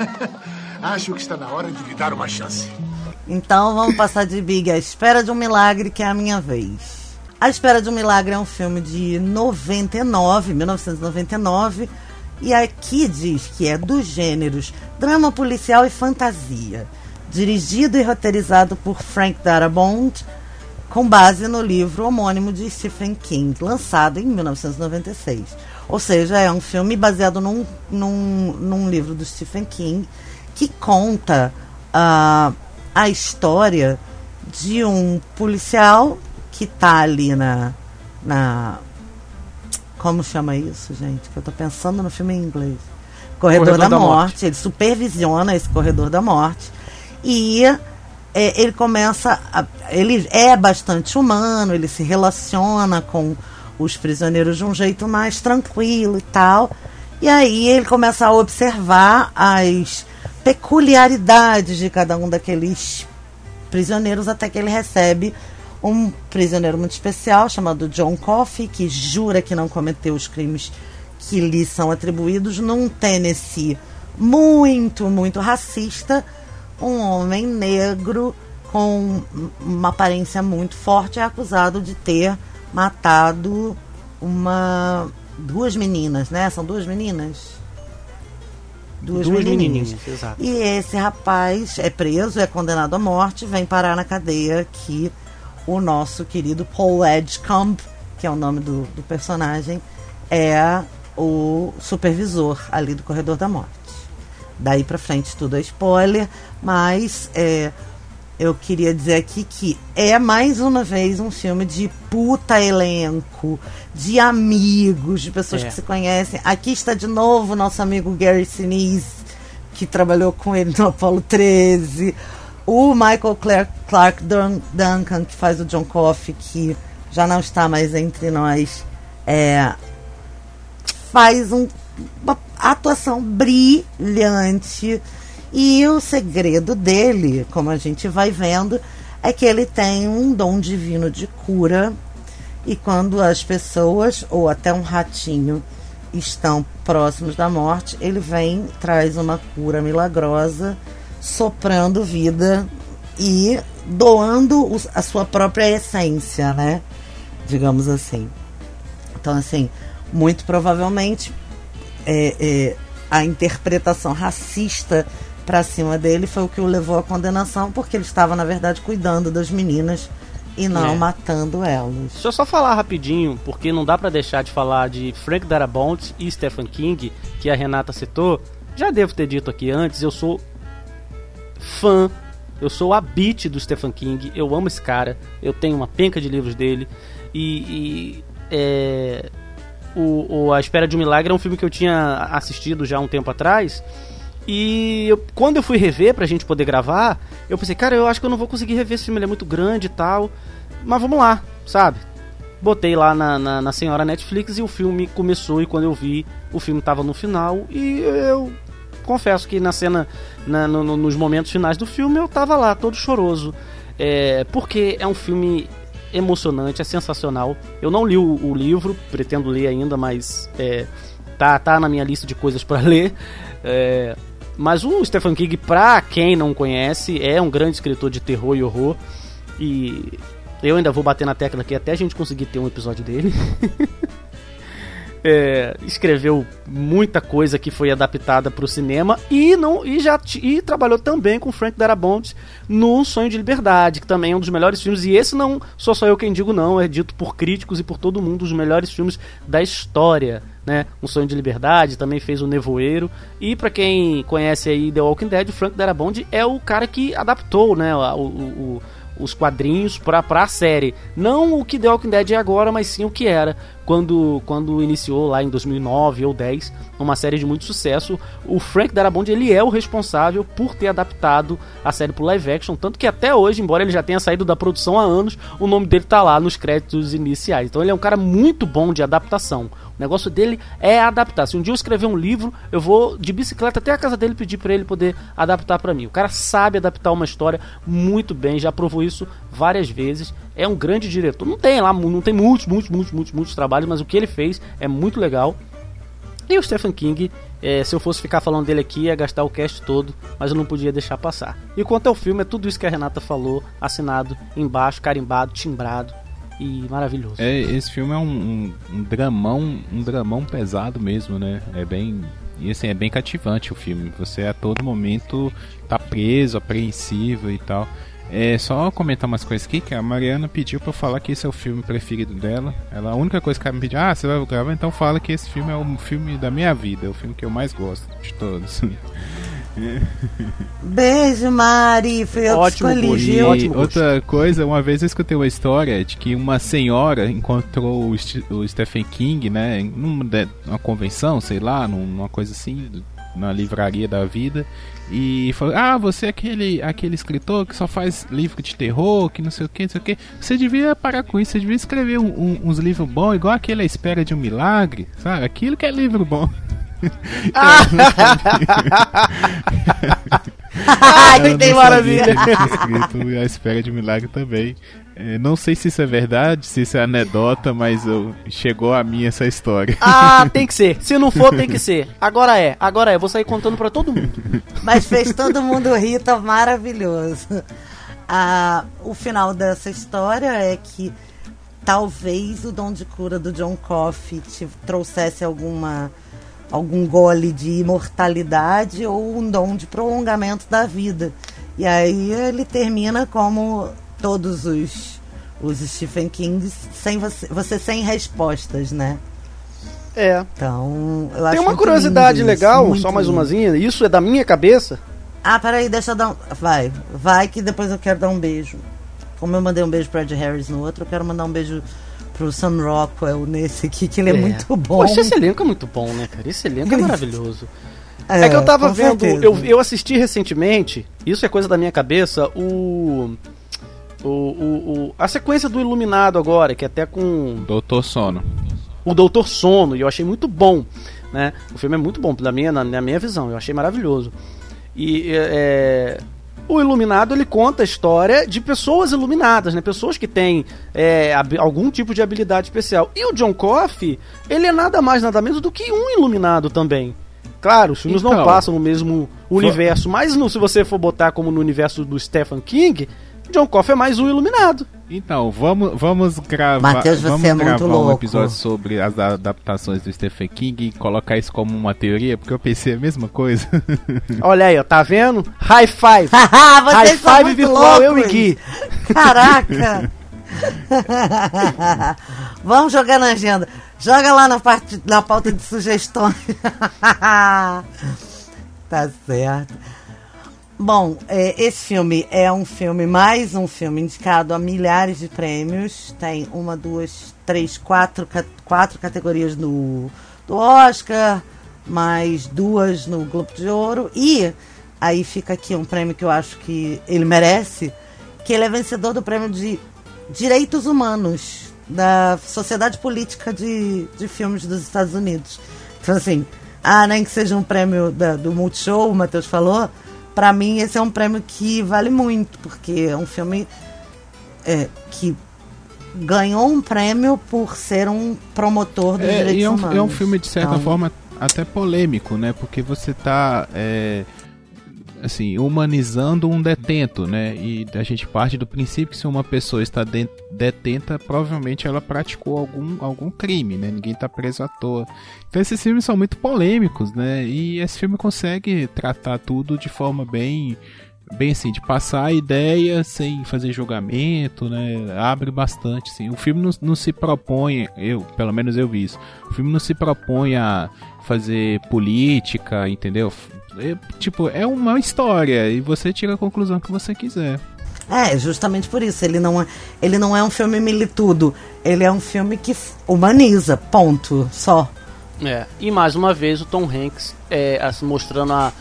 Acho que está na hora de lhe dar uma chance. Então vamos passar de Big A Espera de um Milagre, que é a minha vez. A Espera de um Milagre é um filme de 99, 1999, e aqui diz que é dos gêneros drama policial e fantasia, dirigido e roteirizado por Frank Darabont, com base no livro homônimo de Stephen King, lançado em 1996. Ou seja, é um filme baseado num, num, num livro do Stephen King que conta ah, a história de um policial que tá ali na. na como chama isso, gente? Que eu tô pensando no filme em inglês. Corredor, Corredor da, da morte. Morte. Ele supervisiona esse corredor da morte. E é, ele começa. a- ele é bastante humano, ele se relaciona com os prisioneiros de um jeito mais tranquilo e tal. E aí ele começa a observar as peculiaridades de cada um daqueles prisioneiros até que ele recebe um prisioneiro muito especial chamado John Coffey, que jura que não cometeu os crimes que lhe são atribuídos num Tennessee muito, muito racista. Um homem negro com uma aparência muito forte é acusado de ter matado uma duas meninas, né? São duas meninas? Duas menininhas, exato. E esse rapaz é preso, é condenado à morte, vem parar na cadeia que o nosso querido Paul Edgecombe, que é o nome do, do personagem, é o supervisor ali do corredor da morte. Daí pra frente tudo é spoiler, mas é, eu queria dizer aqui que é mais uma vez um filme de puta elenco, de amigos, de pessoas É. que se conhecem. Aqui está de novo nosso amigo Gary Sinise, que trabalhou com ele no Apollo 13. O Michael Clark, Clark Dun- Duncan, que faz o John Coffey, que já não está mais entre nós, é, faz um- uma atuação brilhante. E o segredo dele, como a gente vai vendo, é que ele tem um dom divino de cura. E quando as pessoas, ou até um ratinho, estão próximos da morte, ele vem, traz uma cura milagrosa, soprando vida e doando a sua própria essência, né? Digamos assim. Então, assim, muito provavelmente é, é, a interpretação racista para cima dele foi o que o levou à condenação, porque ele estava, na verdade, cuidando das meninas e não É. matando elas. Deixa eu só falar rapidinho, porque não dá pra deixar de falar de Frank Darabont e Stephen King, que a Renata citou. Já devo ter dito aqui antes, eu sou fã, eu sou a beat do Stephen King, eu amo esse cara, eu tenho uma penca de livros dele e, e, é, o, o A Espera de um Milagre é um filme que eu tinha assistido já há um tempo atrás. E eu- quando eu fui rever pra gente poder gravar, eu pensei, cara, eu acho que eu não vou conseguir rever esse filme, ele é muito grande e tal. Mas vamos lá, sabe? Botei lá na, na, na senhora Netflix e o filme começou. E quando eu vi, o filme tava no final. E eu confesso que na cena, na- no- no- nos momentos finais do filme, eu tava lá, todo choroso. É, porque é um filme emocionante, é sensacional. Eu não li o, o livro, pretendo ler ainda, mas é, tá, tá na minha lista de coisas para ler. É, mas o Stephen King, pra quem não conhece, é um grande escritor de terror e horror. E eu ainda vou bater na tecla aqui até a gente conseguir ter um episódio dele. É, escreveu muita coisa que foi adaptada para o cinema e não e já e trabalhou também com Frank Darabont no Sonho de Liberdade, que também é um dos melhores filmes e esse não sou só eu quem digo não, é dito por críticos e por todo mundo os melhores filmes da história, né? Um Sonho de Liberdade também fez o Nevoeiro e para quem conhece aí The Walking Dead, o Frank Darabont é o cara que adaptou, né, o, o- os quadrinhos pra, pra série. Não o que The Walking Dead é agora, mas sim o que era quando, quando iniciou lá em 2009 ou 10, uma série de muito sucesso. O Frank Darabont ele é o responsável por ter adaptado a série pro live action, tanto que até hoje, embora ele já tenha saído da produção há anos, o nome dele tá lá nos créditos iniciais. Então ele é um cara muito bom de adaptação. O negócio dele é adaptar. Se um dia eu escrever um livro, eu vou de bicicleta até a casa dele pedir para ele poder adaptar para mim. O cara sabe adaptar uma história muito bem, já provou isso várias vezes. É um grande diretor. Não tem lá, não tem muitos, muitos, muitos, muitos, muitos trabalhos, mas o que ele fez é muito legal. E o Stephen King, é, se eu fosse ficar falando dele aqui, ia gastar o cast todo, mas eu não podia deixar passar. E quanto ao filme, é tudo isso que a Renata falou, assinado embaixo, carimbado, timbrado e maravilhoso. É, esse filme é um, um, um dramão, um dramão pesado mesmo, né? É bem. E assim, é bem cativante o filme. Você a todo momento tá preso, apreensivo e tal. É só comentar umas coisas aqui que a Mariana pediu eu falar que esse é o filme preferido dela. Ela a única coisa que ela me pediu, ah, você vai gravar, então fala que esse filme é o filme da minha vida, é o filme que eu mais gosto de todos. Beijo, Mari. Fui eu Ótimo que escolhi, viu? Ótimo outra coisa, uma vez eu escutei uma história de que uma senhora encontrou o, St- o Stephen King, né, numa, convenção, sei lá, num- numa coisa assim, na livraria da vida, e falou: Ah, você é aquele, aquele escritor que só faz livro de terror, que não sei o que, não sei o que. Você devia parar com isso, você devia escrever um- um- uns livros bons, igual aquele A Espera de um Milagre, sabe? Aquilo que é livro bom. Eu que tem não maravilha. escrito A Espera de Milagre também. É, não sei se isso é verdade, se isso é anedota, mas eu- chegou a mim essa história. Ah, tem que ser. Se não for, tem que ser. Agora é, agora é. Vou sair contando pra todo mundo. Mas fez todo mundo rir, tá maravilhoso. Ah, o final dessa história é que talvez o dom de cura do John Coffey te trouxesse alguma algum gole de imortalidade ou um dom de prolongamento da vida. E aí ele termina como todos os, os Stephen King, sem você, você sem respostas, né? É. Então, eu acho Tem uma curiosidade isso, legal, só mais lindo. umazinha. Isso é da minha cabeça. Ah, peraí, deixa eu dar um. Vai, vai que depois eu quero dar um beijo. Como eu mandei um beijo pro Ed Harris no outro, eu quero mandar um beijo pro Sam Rockwell nesse aqui, que ele é, muito bom. Poxa, esse elenco é muito bom, né, cara? Esse elenco é maravilhoso. É, que eu tava vendo, certeza. eu, eu assisti recentemente, isso é coisa da minha cabeça, o. O, o, o- a sequência do Iluminado agora, que é até com Doutor Sono. o Doutor Sono, e eu achei muito bom, né? O filme é muito bom, na minha, na, na minha visão, eu achei maravilhoso. E é, o Iluminado, ele conta a história de pessoas iluminadas, né? Pessoas que têm é, algum tipo de habilidade especial. E o John Coffey, ele é nada mais, nada menos do que um iluminado também. Claro, os filmes não Então, passam no mesmo universo, mas no- se você for botar como no universo do Stephen King, John Coffey é mais um iluminado. Então, vamos, vamos gravar, Matheus, você vamos é muito gravar um louco. episódio sobre as adaptações do Stephen King e colocar isso como uma teoria, porque eu pensei a mesma coisa. Olha aí, ó, tá vendo? High five! Vocês High são five virtual, eu e. Gui. Caraca! Vamos jogar na agenda. Joga lá na parte na pauta de sugestões. tá certo. Bom, é, esse filme é um filme, mais um filme indicado a milhares de prêmios. Tem uma, duas, três, quatro, quatro categorias no, do Oscar, mais duas no Globo de Ouro. E aí fica aqui um prêmio que eu acho que ele merece, que ele é vencedor do prêmio de Direitos Humanos da Sociedade Política de, de Filmes dos Estados Unidos. Então, assim, ah, nem que seja um prêmio da- do Multishow, o Matheus falou, pra mim esse é um prêmio que vale muito, porque é um filme é, que ganhou um prêmio por ser um promotor dos É, direitos e é um, humanos. é um filme, de certa Então, forma, até polêmico, né? Porque você tá, é, assim, humanizando um detento, né? E a gente parte do princípio que se uma pessoa está de- detenta, provavelmente ela praticou algum, algum crime, né? Ninguém tá preso à toa. Então esses filmes são muito polêmicos, né? E esse filme consegue tratar tudo de forma bem bem assim, de passar a ideia sem fazer julgamento, né? Abre bastante, assim. O filme não, não se propõe, eu, pelo menos eu vi isso. O filme não se propõe a fazer política, entendeu? É, tipo, é uma história e você tira a conclusão que você quiser. É, justamente por isso. Ele não é, ele não é um filme militudo. Ele é um filme que humaniza, ponto. Só. É, e mais uma vez o Tom Hanks é, assim, mostrando a,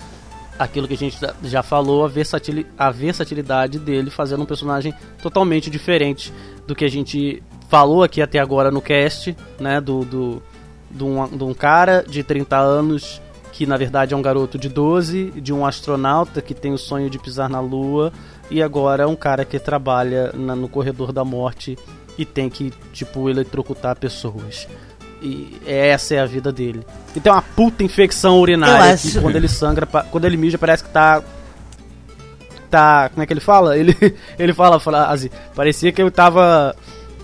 aquilo que a gente já- falou, a, versatili, a versatilidade dele fazendo um personagem totalmente diferente do que a gente falou aqui até agora no cast, né? Do, do, de, um, de um cara de 30 anos que na verdade é um garoto de 12, de um astronauta que tem o sonho de pisar na lua e agora é um cara que trabalha na- no corredor da morte e tem que, tipo, eletrocutar pessoas. E essa é a vida dele. E tem uma puta infecção urinária acho- que quando ele sangra, quando ele mija, parece que tá. Tá. Como é que ele fala? Ele, ele fala a frase. Parecia que eu tava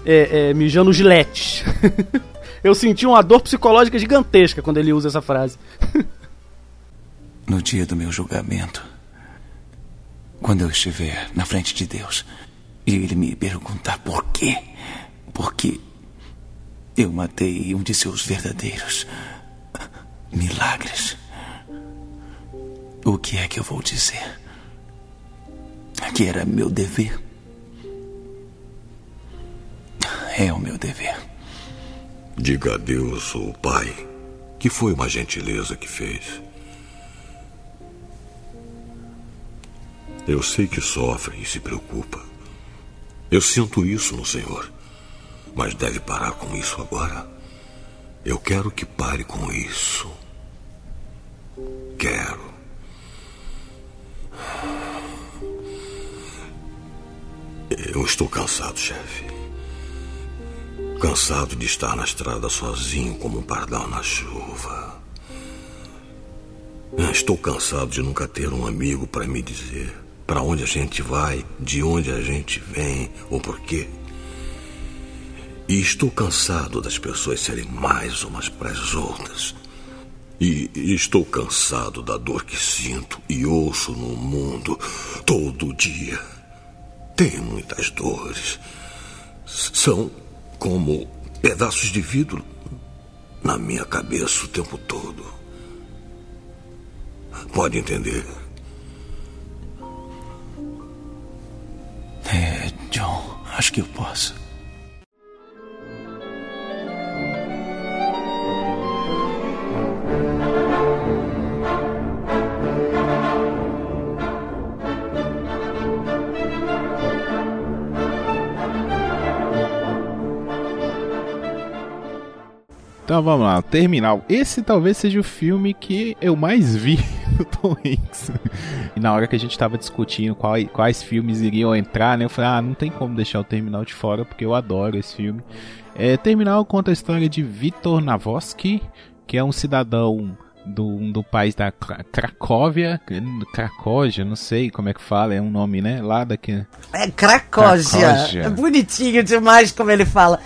é, é, mijando giletes. eu senti uma dor psicológica gigantesca quando ele usa essa frase. No dia do meu julgamento, quando eu estiver na frente de Deus e ele me perguntar por quê, porque eu matei um de seus verdadeiros milagres, o que é que eu vou dizer? Que era meu dever? É o meu dever. Diga a Deus, o Pai, que foi uma gentileza que fez. Eu sei que sofre e se preocupa. Eu sinto isso no Senhor. Mas deve parar com isso agora. Eu quero que pare com isso. Quero. Eu estou cansado, chefe. Cansado de estar na estrada sozinho como um pardal na chuva. Estou cansado de nunca ter um amigo para me dizer para onde a gente vai, de onde a gente vem ou por quê. E estou cansado das pessoas serem mais umas para as outras. E estou cansado da dor que sinto e ouço no mundo todo dia. Tenho muitas dores. São como pedaços de vidro na minha cabeça o tempo todo. Pode entender? É, John, acho que eu posso. Então vamos lá, Terminal. Esse talvez seja o filme que eu mais vi do Tom Hanks. E na hora que a gente tava discutindo qual, quais filmes iriam entrar, né? Eu falei, ah, não tem como deixar o Terminal de fora, porque eu adoro esse filme. É, Terminal conta a história de Vitor Navoski, que é um cidadão do, do país da Cracóvia, Cracógia, não sei como é que fala, é um nome, né? Lá daqui. É Cracógia. É bonitinho demais como ele fala.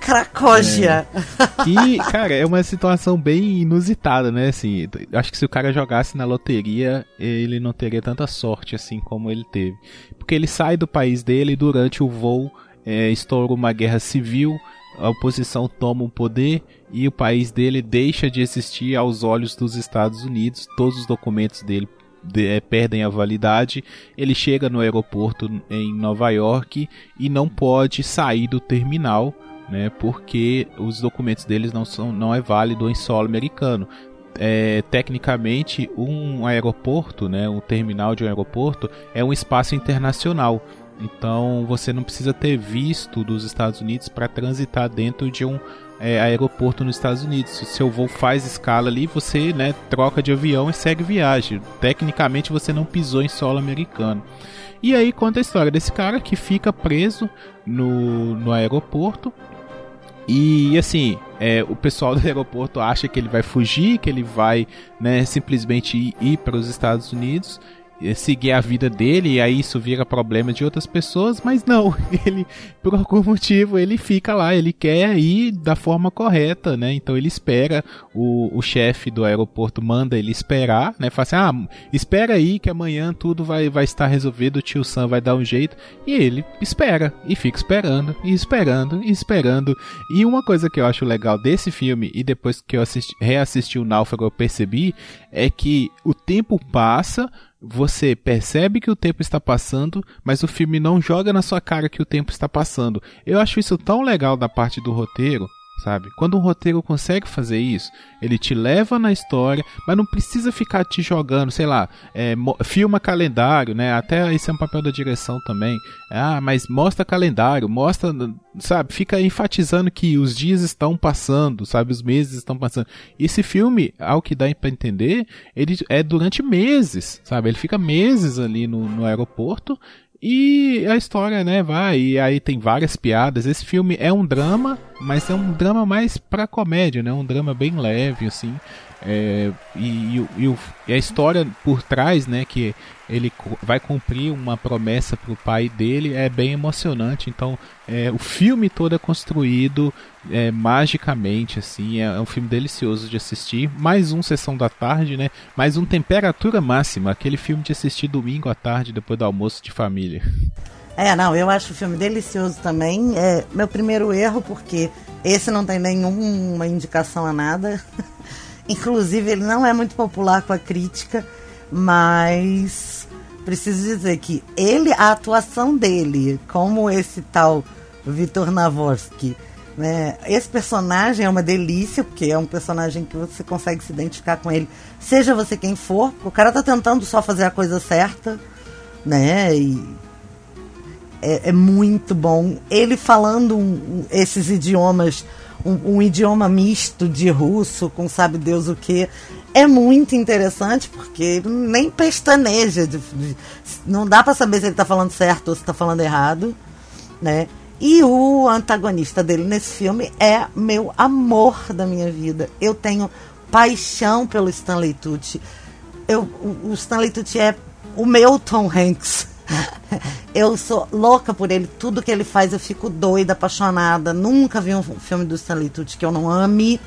Cracógia. É. Que, cara, é uma situação bem inusitada, né? Assim, acho que se o cara jogasse na loteria, ele não teria tanta sorte assim como ele teve. Porque ele sai do país dele durante o voo, é, estoura uma guerra civil, a oposição toma o poder e o país dele deixa de existir aos olhos dos Estados Unidos. Todos os documentos dele de, é, perdem a validade. Ele chega no aeroporto em Nova York e não pode sair do terminal né, porque os documentos deles não são não é válido em solo americano. É, tecnicamente, um aeroporto, né, um terminal de um aeroporto é um espaço internacional. Então, você não precisa ter visto dos Estados Unidos para transitar dentro de um é, aeroporto nos Estados Unidos. Se seu voo faz escala ali, você né, troca de avião e segue viagem. Tecnicamente, você não pisou em solo americano. E aí conta a história desse cara que fica preso no, no aeroporto e assim, é, o pessoal do aeroporto acha que ele vai fugir, que ele vai né, simplesmente ir, ir para os Estados Unidos seguir a vida dele e aí isso vira problema de outras pessoas, mas não, ele por algum motivo ele fica lá, ele quer ir da forma correta, né? Então ele espera, o, o chefe do aeroporto manda ele esperar, né? Fala assim, ah, espera aí que amanhã tudo vai, vai estar resolvido, o tio Sam vai dar um jeito, e ele espera, e fica esperando, e esperando, e esperando. E uma coisa que eu acho legal desse filme, e depois que eu assisti, reassisti o Náufrago eu percebi, é que o tempo passa, você percebe que o tempo está passando, mas o filme não joga na sua cara que o tempo está passando. Eu acho isso tão legal da parte do roteiro, sabe? Quando um roteiro consegue fazer isso, ele te leva na história, mas não precisa ficar te jogando, sei lá, é, filma calendário, né? Até esse é um papel da direção também. Ah, mas mostra calendário, mostra, sabe? Fica enfatizando que os dias estão passando, sabe? Os meses estão passando. Esse filme, ao que dá para entender, ele é durante meses, sabe? Ele fica meses ali no, no aeroporto e a história, né, vai, e aí tem várias piadas. Esse filme é um drama, mas é um drama mais pra comédia, né? Um drama bem leve, assim. É, e, e, e, a história por trás, né, que ele vai cumprir uma promessa para o pai dele, é bem emocionante. Então, é, o filme todo é construído é, magicamente, assim, é, é, um filme delicioso de assistir. Mais um Sessão da Tarde, né? Mais um Temperatura Máxima, aquele filme de assistir domingo à tarde, depois do almoço de família. É, não, eu acho o filme delicioso também. É meu primeiro erro, porque esse não tem nenhuma indicação a nada. Inclusive, ele não é muito popular com a crítica, mas preciso dizer que ele, a atuação dele, como esse tal Vitor Navorsky, né? Esse personagem é uma delícia, porque é um personagem que você consegue se identificar com ele, seja você quem for, o cara tá tentando só fazer a coisa certa, né? E é, é muito bom. Ele falando esses idiomas um, um, idioma misto de russo com sabe Deus o que. É muito interessante porque nem pestaneja. De, de, não dá para saber se ele está falando certo ou se está falando errado. Né? E o antagonista dele nesse filme é meu amor da minha vida. Eu tenho paixão pelo Stanley Tucci. Eu, o, o Stanley Tucci é o meu Tom Hanks. eu sou louca por ele. Tudo que ele faz eu fico doida, apaixonada. Nunca vi um filme do Stanley Tucci que eu não ame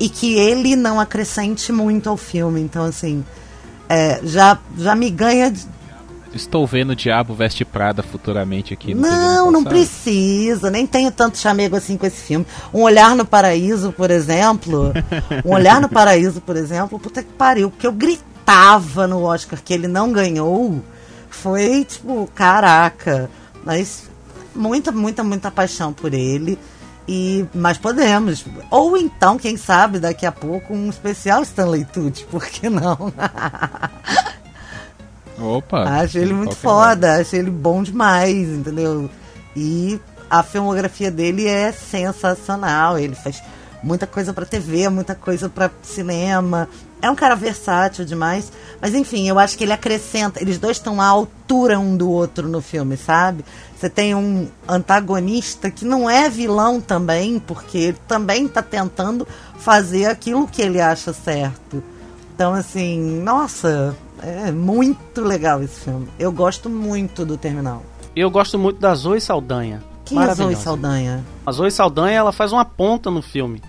e que ele não acrescente muito ao filme. Então, assim, é, já, já me ganha. de- Estou vendo o Diabo Veste Prada futuramente aqui. Não, não precisa. Nem tenho tanto chamego assim com esse filme. Um Olhar no Paraíso, por exemplo. Um Olhar no Paraíso, por exemplo. Puta que pariu. Porque eu gritava no Oscar que ele não ganhou. Foi tipo, caraca. Mas muita, muita, muita paixão por ele. E, mas podemos. Ou então, quem sabe, daqui a pouco, um especial Stanley Tucci. Por que não? Opa. Acho ele muito hora. foda, acho ele bom demais, entendeu? E a filmografia dele é sensacional. Ele faz muita coisa pra TV, muita coisa pra cinema. É um cara versátil demais. Mas enfim, eu acho que ele acrescenta. Eles dois estão à altura um do outro no filme, sabe? Você tem um antagonista que não é vilão também, porque ele também tá tentando fazer aquilo que ele acha certo. Então, assim, nossa, é muito legal esse filme. Eu gosto muito do Terminal. Eu gosto muito da Zoe Saldanha. Quem é Zoe. Saldanha? A Zoe Saldanha, ela faz uma ponta no filme.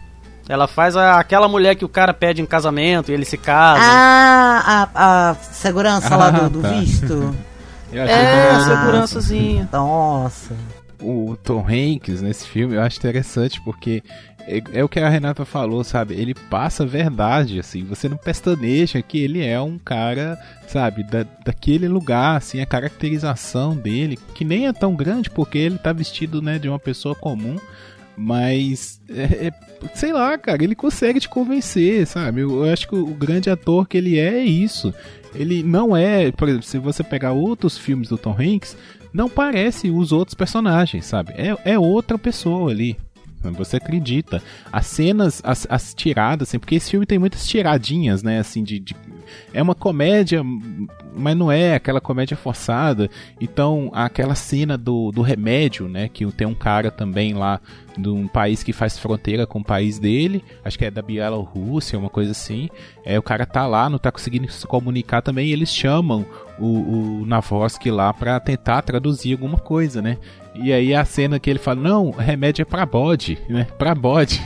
Ela faz a- aquela mulher que o cara pede em casamento e ele se casa. Ah, a, a segurança lá do, do Ah, tá. visto. Eu achei é, Ah. segurançazinha. Nossa. o Tom Hanks nesse filme eu acho interessante porque é, é o que a Renata falou, sabe? Ele passa verdade, assim. Você não pestaneja que ele é um cara, sabe, da, daquele lugar, assim, a caracterização dele, que nem é tão grande porque ele tá vestido, né, de uma pessoa comum. Mas, é- é- sei lá, cara, ele consegue te convencer, sabe? Eu, eu acho que o, o grande ator que ele é é isso. Ele não é, por exemplo, se você pegar outros filmes do Tom Hanks, não parece os outros personagens, sabe? É, é outra pessoa ali. Você acredita. As cenas, as, as tiradas, assim, porque esse filme tem muitas tiradinhas, né? Assim, de, de- É uma comédia, mas não é aquela comédia forçada. Então, aquela cena do, do remédio, né? Que tem um cara também lá de um país que faz fronteira com o país dele. Acho que é da Bielorrússia, uma coisa assim. É, o cara tá lá, não tá conseguindo se comunicar também. Eles chamam o, o Navorsky lá pra tentar traduzir alguma coisa, né? E aí a cena que ele fala, não, remédio é pra bode, né? Pra bode.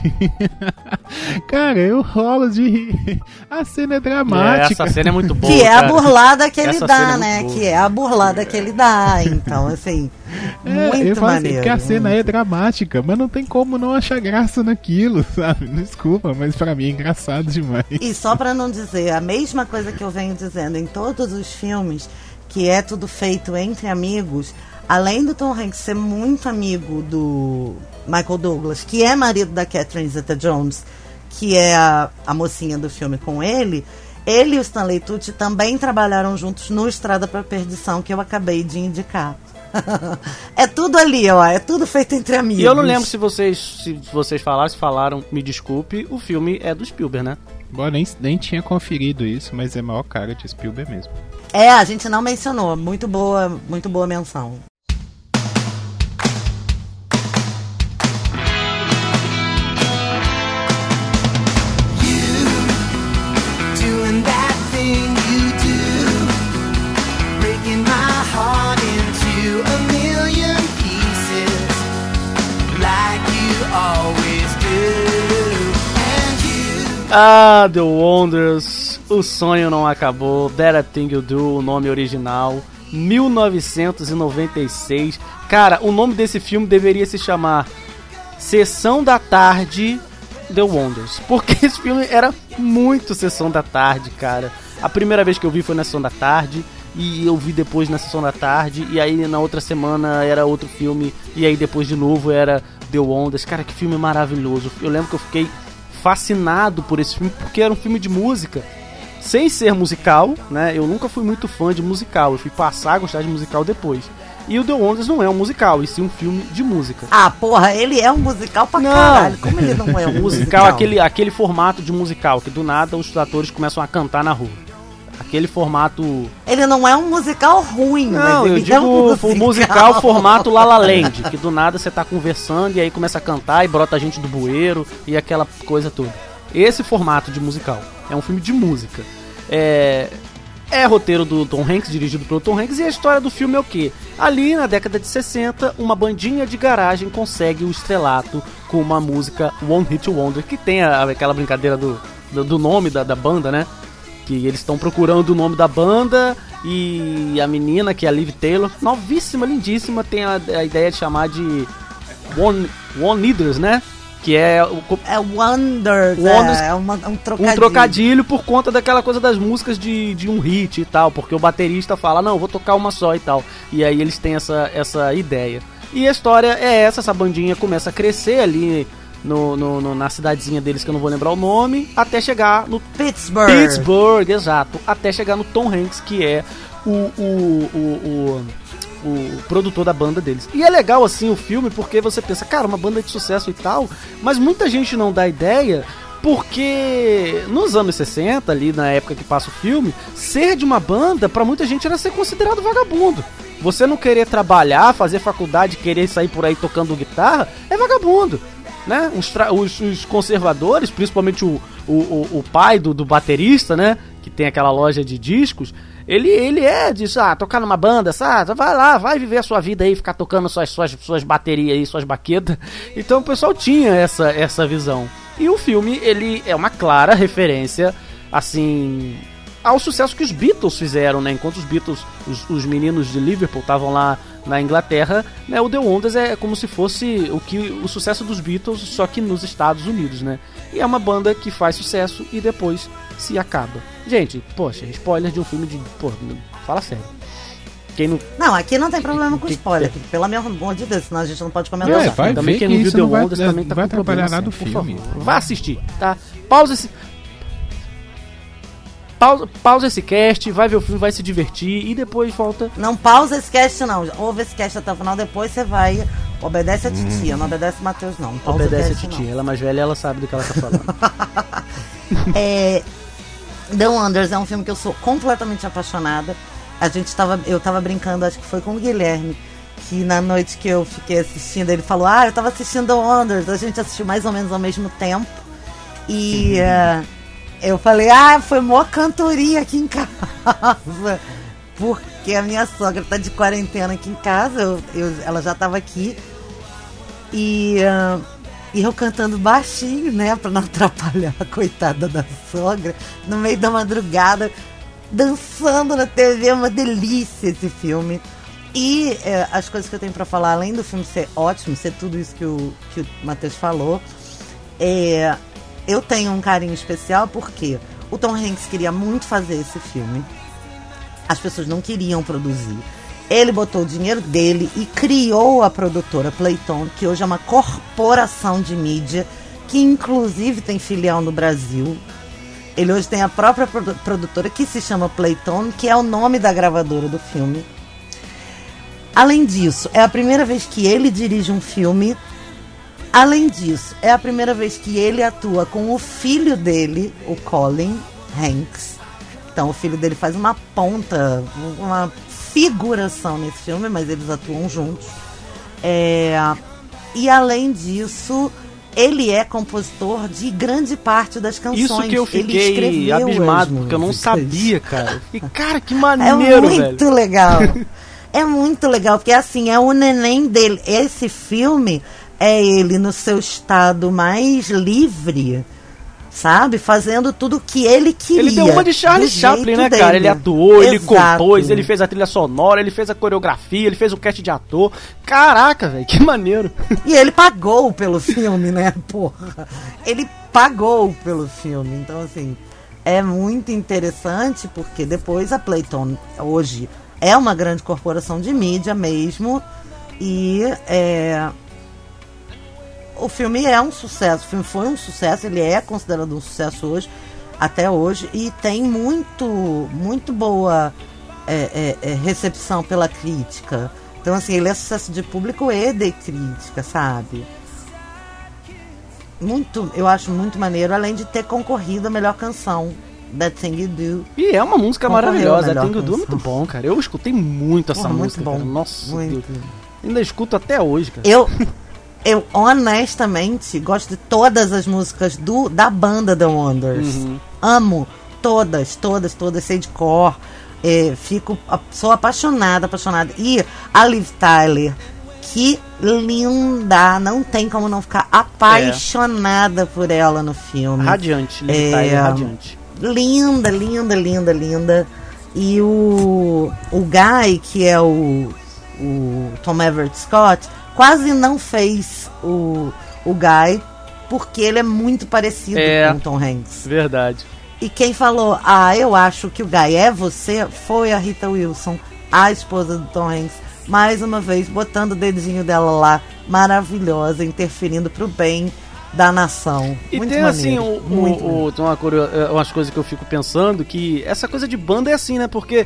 cara, eu rolo de rir. A cena é É, dramática. essa cena é muito boa. que é a cara. burlada que ele Essa dá, é né? boa. Que é a burlada que ele dá. Então, assim, É, eu muito falo assim, maneiro. porque a cena é dramática, mas não tem como não achar graça naquilo, sabe? Desculpa, mas pra mim é engraçado demais. E só pra não dizer a mesma coisa que eu venho dizendo em todos os filmes, que é tudo feito entre amigos, além do Tom Hanks ser muito amigo do Michael Douglas, que é marido da Catherine Zeta-Jones, que é a, a mocinha do filme com ele, ele e o Stanley Tucci também trabalharam juntos no Estrada para Perdição, que eu acabei de indicar. é tudo ali, ó, é tudo feito entre amigos. E eu não lembro se vocês, se vocês falaram, se falaram, me desculpe, o filme é do Spielberg, né? Bom, nem, nem tinha conferido isso, mas é maior cara de Spielberg mesmo. É, a gente não mencionou. Muito boa, muito boa menção. Ah, The Wonders, O Sonho Não Acabou, That Thing You Do, o nome original, 1996. Cara, o nome desse filme deveria se chamar Sessão da Tarde The Wonders, porque esse filme era muito Sessão da Tarde, cara. A primeira vez que eu vi foi na Sessão da Tarde. E eu vi depois na sessão da tarde, e aí na outra semana era outro filme, e aí depois de novo era The Wonders. Cara, que filme maravilhoso. Eu lembro que eu fiquei fascinado por esse filme porque era um filme de música. Sem ser musical, né? Eu nunca fui muito fã de musical. Eu fui passar a gostar de musical depois. E o The Wonders não é um musical, e sim um filme de música. Ah, porra, ele é um musical pra Não. caralho. Como ele não é um musical? musical, aquele, aquele formato de musical, que do nada os atores começam a cantar na rua. Aquele formato. Ele não é um musical ruim, Não, eu digo é um musical. o musical formato La La Land, que do nada você tá conversando e aí começa a cantar e brota gente do bueiro e aquela coisa toda. Esse formato de musical é um filme de música. É, É roteiro do Tom Hanks, dirigido pelo Tom Hanks, e a história do filme é o quê? Ali na década de 60, uma bandinha de garagem consegue o estrelato com uma música One Hit Wonder, que tem a- aquela brincadeira do, do, do nome da, da banda, né? Que eles estão procurando o nome da banda e a menina, que é a Liv Taylor, novíssima, lindíssima, tem a, a ideia de chamar de One, One Leaders, né? Que é o, É Wonders, Wonders, é, é uma- um trocadilho. um trocadilho por conta daquela coisa das músicas de, de um hit e tal, porque o baterista fala, não, vou tocar uma só e tal. E aí eles têm essa, essa ideia. E a história é essa, essa bandinha começa a crescer ali no, no- no- na cidadezinha deles, que eu não vou lembrar o nome, até chegar no Pittsburgh. Pittsburgh, exato. Até chegar no Tom Hanks, que é o, o, o, o, o produtor da banda deles. E é legal, assim, o filme, porque você pensa, cara, uma banda de sucesso e tal, mas muita gente não dá ideia. Porque nos anos 60, ali na época que passa o filme, ser de uma banda, pra muita gente era ser considerado vagabundo. Você não querer trabalhar, fazer faculdade, querer sair por aí tocando guitarra, é vagabundo né? Os, os- os conservadores, principalmente o, o, o, o pai do, do baterista, né? Que tem aquela loja de discos. Ele, ele é disso, ah, tocar numa banda, sabe? Vai lá, vai viver a sua vida aí, ficar tocando suas, suas, suas baterias aí, suas baquetas. Então o pessoal tinha essa, essa visão. E o filme, ele é uma clara referência, assim, ao sucesso que os Beatles fizeram, né? Enquanto os Beatles, os, os meninos de Liverpool estavam lá na Inglaterra, né? O The Wonders é como se fosse o que o sucesso dos Beatles, só que nos Estados Unidos, né? E é uma banda que faz sucesso e depois se acaba. Gente, poxa, spoiler de um filme de, pô, fala sério. Quem não Não, aqui não tem problema com spoiler. aqui, Pelo amor de Deus, senão a gente não pode comentar. É, nada. vai também ver quem que não viu isso The não vai- Wonders também tá vai com problema atrapalhar nada sério, o por filme. favor. Vá assistir, tá? Pausa esse Pausa, pausa esse cast, vai ver o filme, vai se divertir e depois volta Não pausa esse cast, não. Ouve esse cast até o final, depois você vai. Obedece a titia, não obedece o Matheus, não. Pausa o Obedece a titia. Ela é mais velha, ela sabe do que ela tá falando. não. É, The Wonders é um filme que eu sou completamente apaixonada. A gente tava, eu tava brincando, acho que foi com o Guilherme, que na noite que eu fiquei assistindo, ele falou: Ah, eu tava assistindo The Wonders. A gente assistiu mais ou menos ao mesmo tempo. E eh, eu falei: Ah, foi mó cantoria aqui em casa. Porque a minha sogra tá de quarentena aqui em casa, eu, eu- ela já tava aqui. E, ah, e eu cantando baixinho, né? Pra não atrapalhar a coitada da sogra. No meio da madrugada, dançando na TV. É uma delícia esse filme. E eh, as coisas que eu tenho pra falar, além do filme ser ótimo, ser tudo isso que o, que o Matheus falou, é, eu tenho um carinho especial porque o Tom Hanks queria muito fazer esse filme. As pessoas não queriam produzir. Ele botou o dinheiro dele e criou a produtora Playton, que hoje é uma corporação de mídia, que inclusive tem filial no Brasil. Ele hoje tem a própria produ- produtora que se chama Playton, que é o nome da gravadora do filme. Além disso, é a primeira vez que ele dirige um filme. Além disso, é a primeira vez que ele atua com o filho dele, o Colin Hanks. Então, o filho dele faz uma ponta, uma figuração nesse filme, mas eles atuam juntos. É, e além disso, ele é compositor de grande parte das canções. Isso que eu Ele fiquei abismado, porque eu não sabia, cara. E, cara, que É maneiro, muito velho. legal. é muito legal, porque assim, é o neném dele. Esse filme é ele no seu estado mais livre, sabe? Fazendo tudo o que ele queria. Ele deu uma de Charlie Chaplin, né, dele. cara? Ele atuou, ele Exato. compôs, ele fez a trilha sonora, ele fez a coreografia, ele fez o cast de ator. Caraca, velho, que maneiro. E ele pagou pelo filme, né? Porra. Ele pagou pelo filme. Então, assim, é muito interessante porque depois a Playton, hoje, é uma grande corporação de mídia mesmo. E é, o filme é um sucesso. O filme foi um sucesso, ele é considerado um sucesso hoje, até hoje. E tem muito, muito boa é, é, é, recepção pela crítica. Então, assim, ele é sucesso de público e de crítica, sabe? Muito, eu acho muito maneiro, além de ter concorrido a melhor canção, That Thing You Do. E é uma música maravilhosa. melhor Think You Do é muito bom, cara. Eu escutei muito essa Porra, muito música, bom. cara. Nossa, Muito. Deus. Ainda escuto até hoje, cara. Eu, eu honestamente gosto de todas as músicas do, da banda The Wonders. Uhum. Amo todas, todas, todas, sei de cor. É, fico, sou apaixonada, apaixonada. E a Liv Tyler, que linda! Não tem como não ficar apaixonada por ela no filme. Radiante, Liv É, Tyler, radiante. Linda, linda, linda, linda. E o, o Guy, que é o, o Tom Everett Scott, quase não fez o, o Guy, porque ele é muito parecido É. com o Tom Hanks. Verdade. E quem falou, ah, eu acho que o Guy é você, foi a Rita Wilson, a esposa do Tom Hanks. Mais uma vez, botando o dedinho dela lá, maravilhosa, interferindo pro bem da nação. E muito tem assim, maneiro, o, muito o, o- tem uma eh, umas coisas que eu fico pensando que essa coisa de banda é assim, né? Porque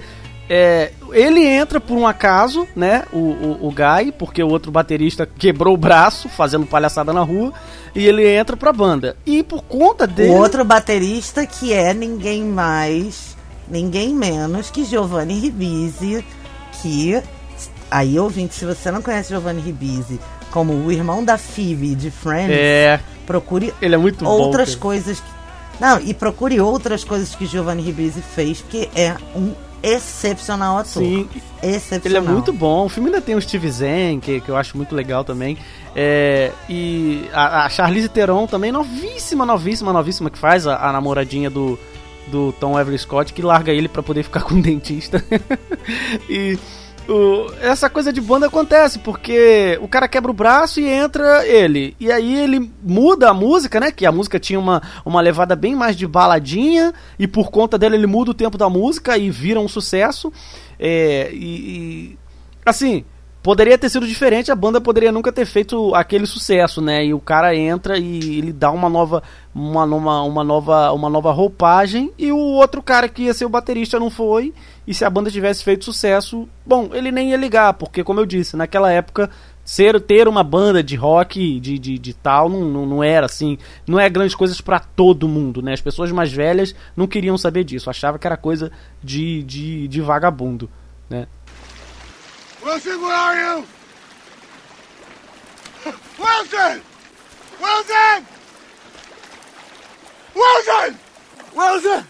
é, ele entra por um acaso, né? O, o, o Guy, porque o outro baterista quebrou o braço fazendo palhaçada na rua, e ele entra pra banda. E por conta dele. O outro baterista que é ninguém mais, ninguém menos que Giovanni Ribisi, que aí ouvinte, se você não conhece Giovanni Ribisi como o irmão da Phoebe de Friends, É, procure ele é muito bom. outras cara. coisas. que- Não, e procure outras coisas que Giovanni Ribisi fez, porque é um excepcional ator. Sim, Excepcional. Ele é muito bom. O filme ainda tem o Steve Zen, que, que eu acho muito legal também. É, e a, a Charlize Theron também, novíssima, novíssima, novíssima, que faz a, a namoradinha do, do Tom Everett Scott, que larga ele pra poder ficar com o dentista. e o- essa coisa de banda acontece, porque o cara quebra o braço e entra ele. E aí ele muda a música, né? Que a música tinha uma, uma levada bem mais de baladinha, e por conta dela ele muda o tempo da música e vira um sucesso. É, e, e, assim, poderia ter sido diferente, a banda poderia nunca ter feito aquele sucesso, né? E o cara entra e ele dá uma nova uma, uma, uma nova uma nova roupagem e o outro cara que ia ser o baterista não foi. E se a banda tivesse feito sucesso, bom, ele nem ia ligar, porque como eu disse, naquela época ser ter uma banda de rock de, de, de tal não, não, não era assim, não é grandes coisas pra todo mundo, né? As pessoas mais velhas não queriam saber disso, achavam que era coisa de, de, de vagabundo, né? Wilson, where are you? Wilson! Wilson! Wilson! Wilson!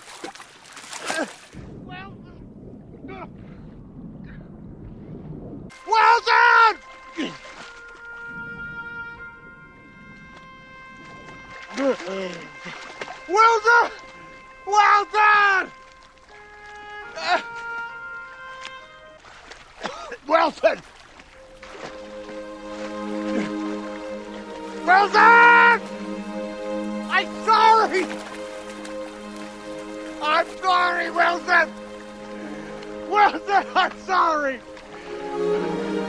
Wilson! Wilson! Wilson! Wilson! Wilson! I'm sorry! I'm sorry, Wilson! Wilson, I'm sorry!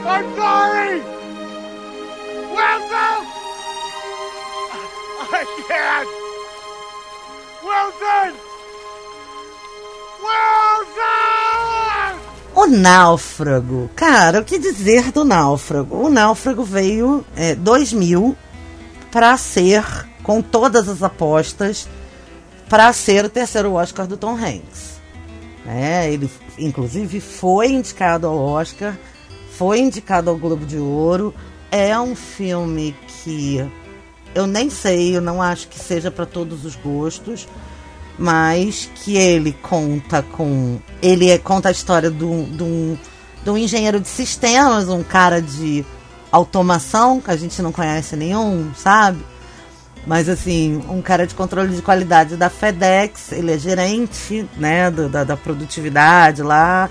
I'm sorry! Wilson! I can't! Wilson! Wilson! O Náufrago. Cara, o que dizer do Náufrago? O Náufrago veio é, 2000 para ser, com todas as apostas, para ser o terceiro Oscar do Tom Hanks. É, ele, inclusive, foi indicado ao Oscar, foi indicado ao Globo de Ouro. É um filme que eu nem sei, eu não acho que seja para todos os gostos, mas que ele conta com. Ele é- conta a história de um, um engenheiro de sistemas, um cara de automação, que a gente não conhece nenhum, sabe? Mas assim, um cara de controle de qualidade da FedEx, ele é gerente né, do- da, da produtividade lá.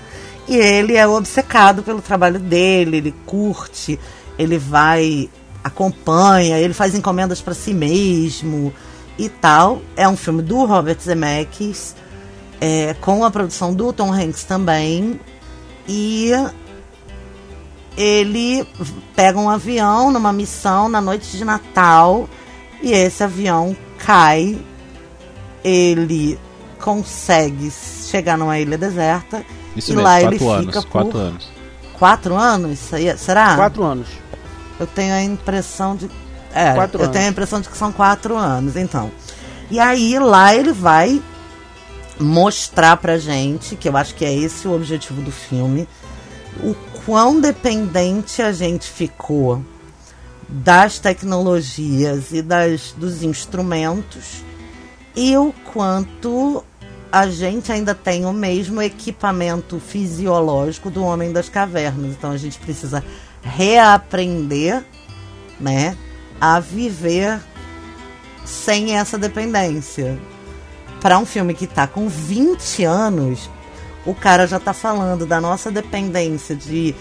E ele é obcecado pelo trabalho dele, ele curte, ele vai, acompanha, ele faz encomendas para si mesmo e tal. É um filme do Robert Zemeckis, é, com a produção do Tom Hanks também. E ele pega um avião numa missão na noite de Natal e esse avião cai. Ele consegue chegar numa ilha deserta Isso e mesmo, lá ele quatro anos. fica por Quatro anos. quatro anos. Isso aí- Será? Quatro anos. Eu tenho a impressão de. É, Quatro eu anos. tenho a impressão de que são quatro anos, então. E aí lá ele vai mostrar pra gente, que eu acho que é esse o objetivo do filme, o quão dependente a gente ficou das tecnologias e das, dos instrumentos e o quanto a gente ainda tem o mesmo equipamento fisiológico do homem das cavernas. Então a gente precisa reaprender, né, a viver sem essa dependência. Para um filme que tá com 20 anos, o cara já tá falando da nossa dependência de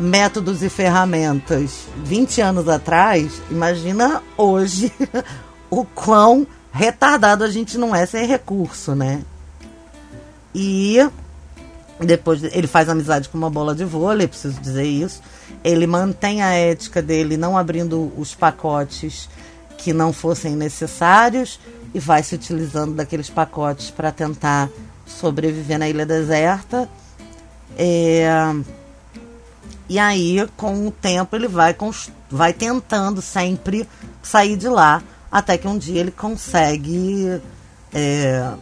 métodos e ferramentas 20 anos atrás. Imagina hoje o quão retardado a gente não é sem recurso, né? E depois ele faz amizade com uma bola de vôlei, preciso dizer isso. Ele mantém a ética dele não abrindo os pacotes que não fossem necessários e vai se utilizando daqueles pacotes para tentar sobreviver na ilha deserta. É... E aí, com o tempo, ele vai, vai tentando sempre sair de lá, até que um dia ele consegue é...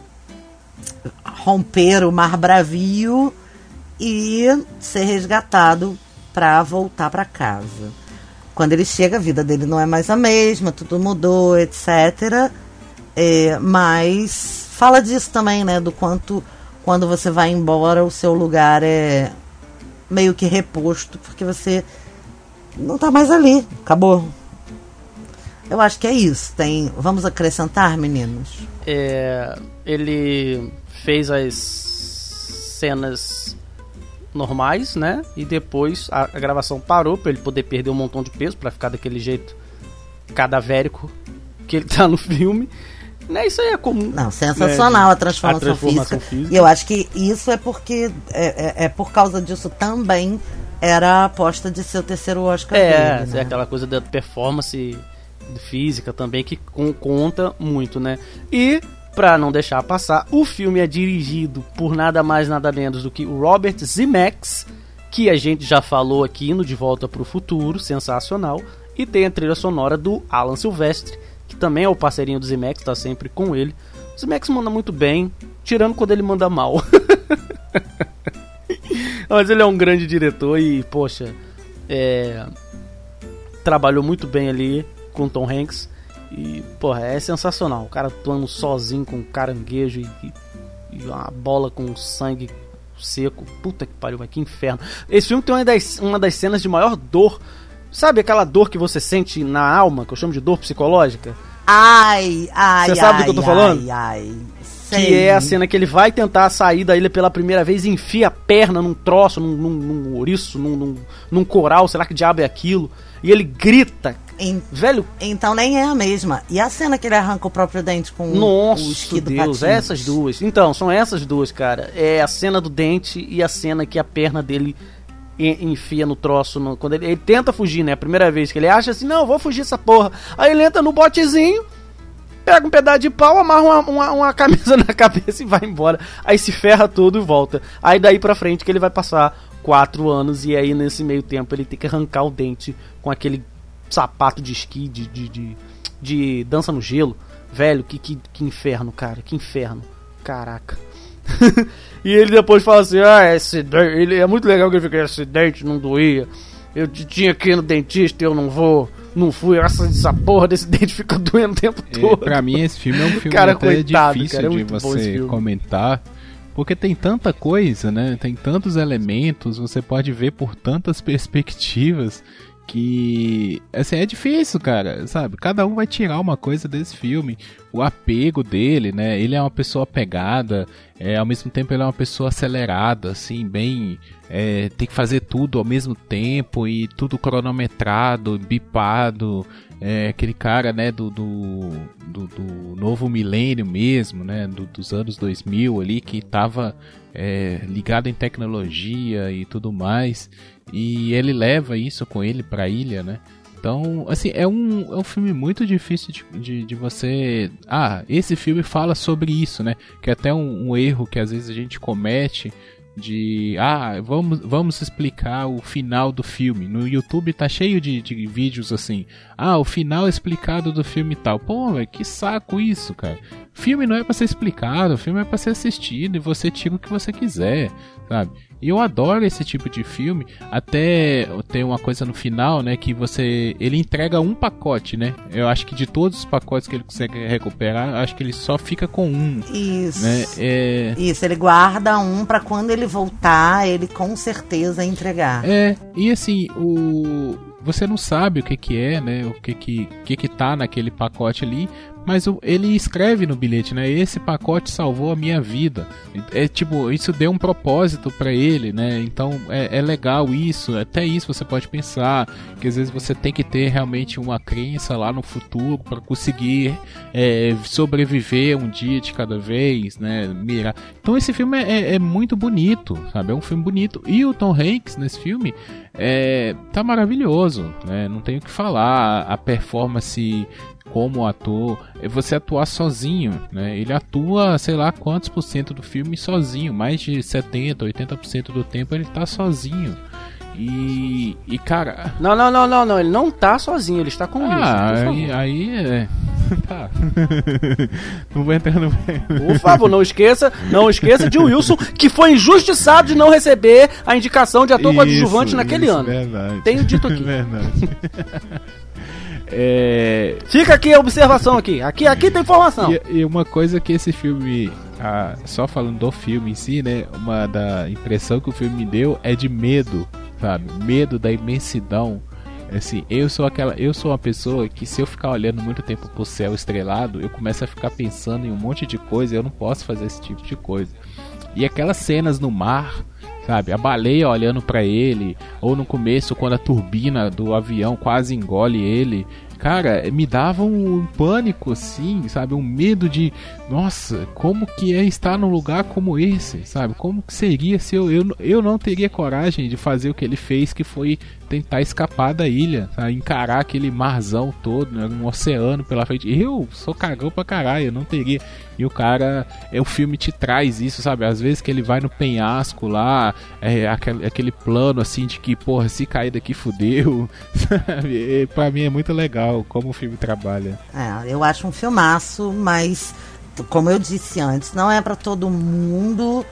romper o mar bravio e ser resgatado para voltar para casa. Quando ele chega, a vida dele não é mais a mesma, tudo mudou, etc. É, mas fala disso também, né? Do quanto quando você vai embora, o seu lugar é meio que reposto, porque você não tá mais ali. Acabou. Eu acho que é isso. Tem. Vamos acrescentar, meninos? É, ele fez as cenas normais, né? E depois a, a gravação parou para ele poder perder um montão de peso para ficar daquele jeito cadavérico que ele tá no filme. Né, isso aí é comum. Não, sensacional né, a, transformação a, transformação física. física. E eu acho que isso é porque é, é, é, por causa disso também era a aposta de ser o terceiro Oscar é, dele. Né? É, aquela coisa da performance física também que conta muito, né? E para não deixar passar, o filme é dirigido por nada mais nada menos do que o Robert Zemeckis, que a gente já falou aqui no De Volta para o Futuro, sensacional, e tem a trilha sonora do Alan Silvestre, que também é o parceirinho do Zemeckis, está sempre com ele. O Zemeckis manda muito bem, tirando quando ele manda mal. Mas ele é um grande diretor e, poxa, é... trabalhou muito bem ali com Tom Hanks. E, porra, é sensacional. O cara atuando sozinho com caranguejo e, e, uma bola com sangue seco. Puta que pariu, mas que inferno. Esse filme tem uma das, uma das cenas de maior dor. Sabe aquela dor que você sente na alma, que eu chamo de dor psicológica? Ai, ai, Você sabe ai, do que eu tô falando? Ai, ai. Que é a cena que ele vai tentar sair da ilha pela primeira vez e enfia a perna num troço, num, num, num ouriço, num, num, num coral, sei lá que diabo é aquilo. E ele grita, em, Velho. Então nem é a mesma. E a cena que ele arranca o próprio dente com Nossa, o esqui do Deus, patins? essas duas. Então, são essas duas, cara. É a cena do dente e a cena que a perna dele enfia no troço. No, quando ele, ele, tenta fugir, né? A primeira vez que ele acha assim, não, vou fugir essa porra. Aí ele entra no botezinho, pega um pedaço de pau, amarra uma, uma, uma camisa na cabeça e vai embora. Aí se ferra todo e volta. Aí daí pra frente que ele vai passar quatro anos e aí nesse meio tempo ele tem que arrancar o dente com aquele sapato de esqui, de, de, de, de dança no gelo. Velho, que, que, que inferno, cara, que inferno. Caraca. e ele depois fala assim: Ah, esse dente. Ele, é muito legal que ele fica: Esse dente não doía. Eu tinha que ir no dentista eu não vou. Não fui. Essa, essa porra desse dente fica doendo o tempo todo. É, pra mim, esse filme é um filme cara, até coitado, difícil cara, é de você comentar. Porque tem tanta coisa, né? Tem tantos elementos, você pode ver por tantas perspectivas que assim é difícil, cara, sabe? Cada um vai tirar uma coisa desse filme, o apego dele, né? Ele é uma pessoa apegada, é, ao mesmo tempo ele é uma pessoa acelerada, assim, bem é, tem que fazer tudo ao mesmo tempo e tudo cronometrado, bipado, é, aquele cara, né, do, do, do, do novo milênio mesmo, né, do, dos anos 2000 ali, que estava é, ligado em tecnologia e tudo mais, e ele leva isso com ele para a ilha, né? Então, assim, é um, é um filme muito difícil de, de, de, você. Ah, esse filme fala sobre isso, né? Que é até um, um erro que às vezes a gente comete de ah, vamos, vamos explicar o final do filme. No YouTube tá cheio de, de vídeos assim. Ah, o final explicado do filme tal. Pô, véio, que saco isso, cara. Filme não é para ser explicado, filme é para ser assistido e você tira o que você quiser, sabe? E eu adoro esse tipo de filme. Até tem uma coisa no final, né? Que você. Ele entrega um pacote, né? Eu acho que de todos os pacotes que ele consegue recuperar, acho que ele só fica com um. Isso. Né? É... Isso, ele guarda um pra quando ele voltar, ele com certeza entregar. É, e assim, o. Você não sabe o que que é, né? O que que, que que tá naquele pacote ali, mas ele escreve no bilhete, né? Esse pacote salvou a minha vida. É tipo, isso deu um propósito pra ele, né? Então é, é legal isso. Até isso você pode pensar que às vezes você tem que ter realmente uma crença lá no futuro para conseguir é, sobreviver um dia de cada vez, né? Mirar. Então esse filme é, é- é muito bonito, sabe? É um filme bonito. E o Tom Hanks nesse filme é, tá maravilhoso, né? Não tenho o que falar. A performance como ator, é você atuar sozinho, né? Ele atua, sei lá quantos por cento do filme sozinho, mais de 70, 80% do tempo ele tá sozinho. E, e cara, Não, não, não, não, não. Ele não tá sozinho, ele está com ah, favor. aí, aí é. Tá. não vou entrar no. Por favor, não esqueça, não esqueça de Wilson, que foi injustiçado de não receber a indicação de ator coadjuvante Isso, naquele isso, ano. Verdade. Tenho dito aqui. Verdade. É, Fica aqui a observação aqui. Aqui, aqui tem informação. E, e uma coisa que esse filme, ah, só falando do filme em si, né? Uma da impressão que o filme me deu é de medo, sabe? Medo da imensidão. Assim, eu sou aquela, eu sou uma pessoa que se eu ficar olhando muito tempo pro céu estrelado, eu começo a ficar pensando em um monte de coisa, e eu não posso fazer esse tipo de coisa. E aquelas cenas no mar, sabe? A baleia olhando pra ele, ou no começo quando a turbina do avião quase engole ele. Cara, me dava um pânico assim, sabe? Um medo de, nossa, como que é estar num lugar como esse, sabe? Como que seria se eu, eu, eu não teria coragem de fazer o que ele fez, que foi tentar escapar da ilha, sabe? encarar aquele marzão todo, né? um oceano pela frente. Eu sou cagão pra caralho, eu não teria. E o cara, é, o filme te traz isso, sabe? Às vezes que ele vai no penhasco lá, é aquele, aquele plano assim de que, porra, se cair daqui fudeu, sabe? Pra mim é muito legal como o filme trabalha. É, eu acho um filmaço, mas como eu disse antes, não é pra todo mundo,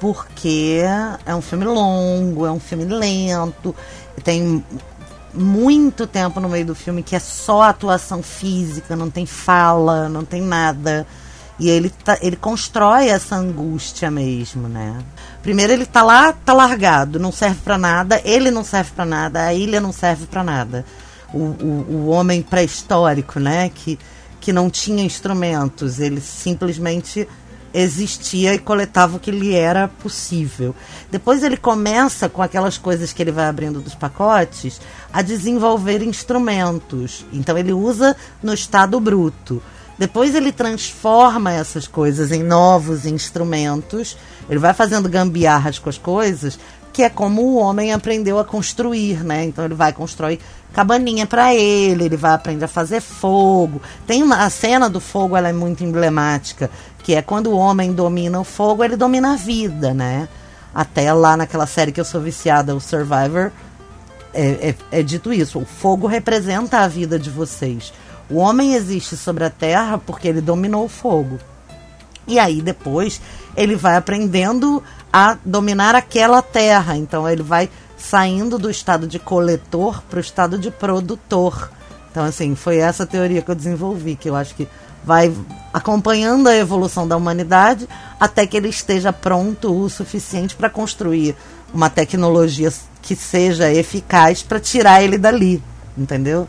porque é um filme longo, é um filme lento, tem muito tempo no meio do filme que é só atuação física, não tem fala, não tem nada. E ele, tá, ele constrói essa angústia mesmo, né? Primeiro ele tá lá, tá largado, não serve pra nada, ele não serve pra nada, a ilha não serve pra nada. O, o, o homem pré-histórico, né? Que, que não tinha instrumentos, ele simplesmente existia e coletava o que lhe era possível. Depois ele começa com aquelas coisas que ele vai abrindo dos pacotes a desenvolver instrumentos. Então ele usa no estado bruto. Depois ele transforma essas coisas em novos instrumentos. Ele vai fazendo gambiarras com as coisas, que é como o homem aprendeu a construir, né? Então ele vai construir cabaninha para ele, ele vai aprender a fazer fogo. Tem uma, a cena do fogo, ela é muito emblemática, que é quando o homem domina o fogo, ele domina a vida, né? Até lá naquela série que eu sou viciada, o Survivor, é, é, é dito isso. O fogo representa a vida de vocês. O homem existe sobre a terra porque ele dominou o fogo. E aí depois ele vai aprendendo a dominar aquela terra. Então ele vai saindo do estado de coletor para o estado de produtor. Então assim, foi essa teoria que eu desenvolvi, que eu acho que vai acompanhando a evolução da humanidade até que ele esteja pronto o suficiente para construir uma tecnologia que seja eficaz para tirar ele dali, entendeu?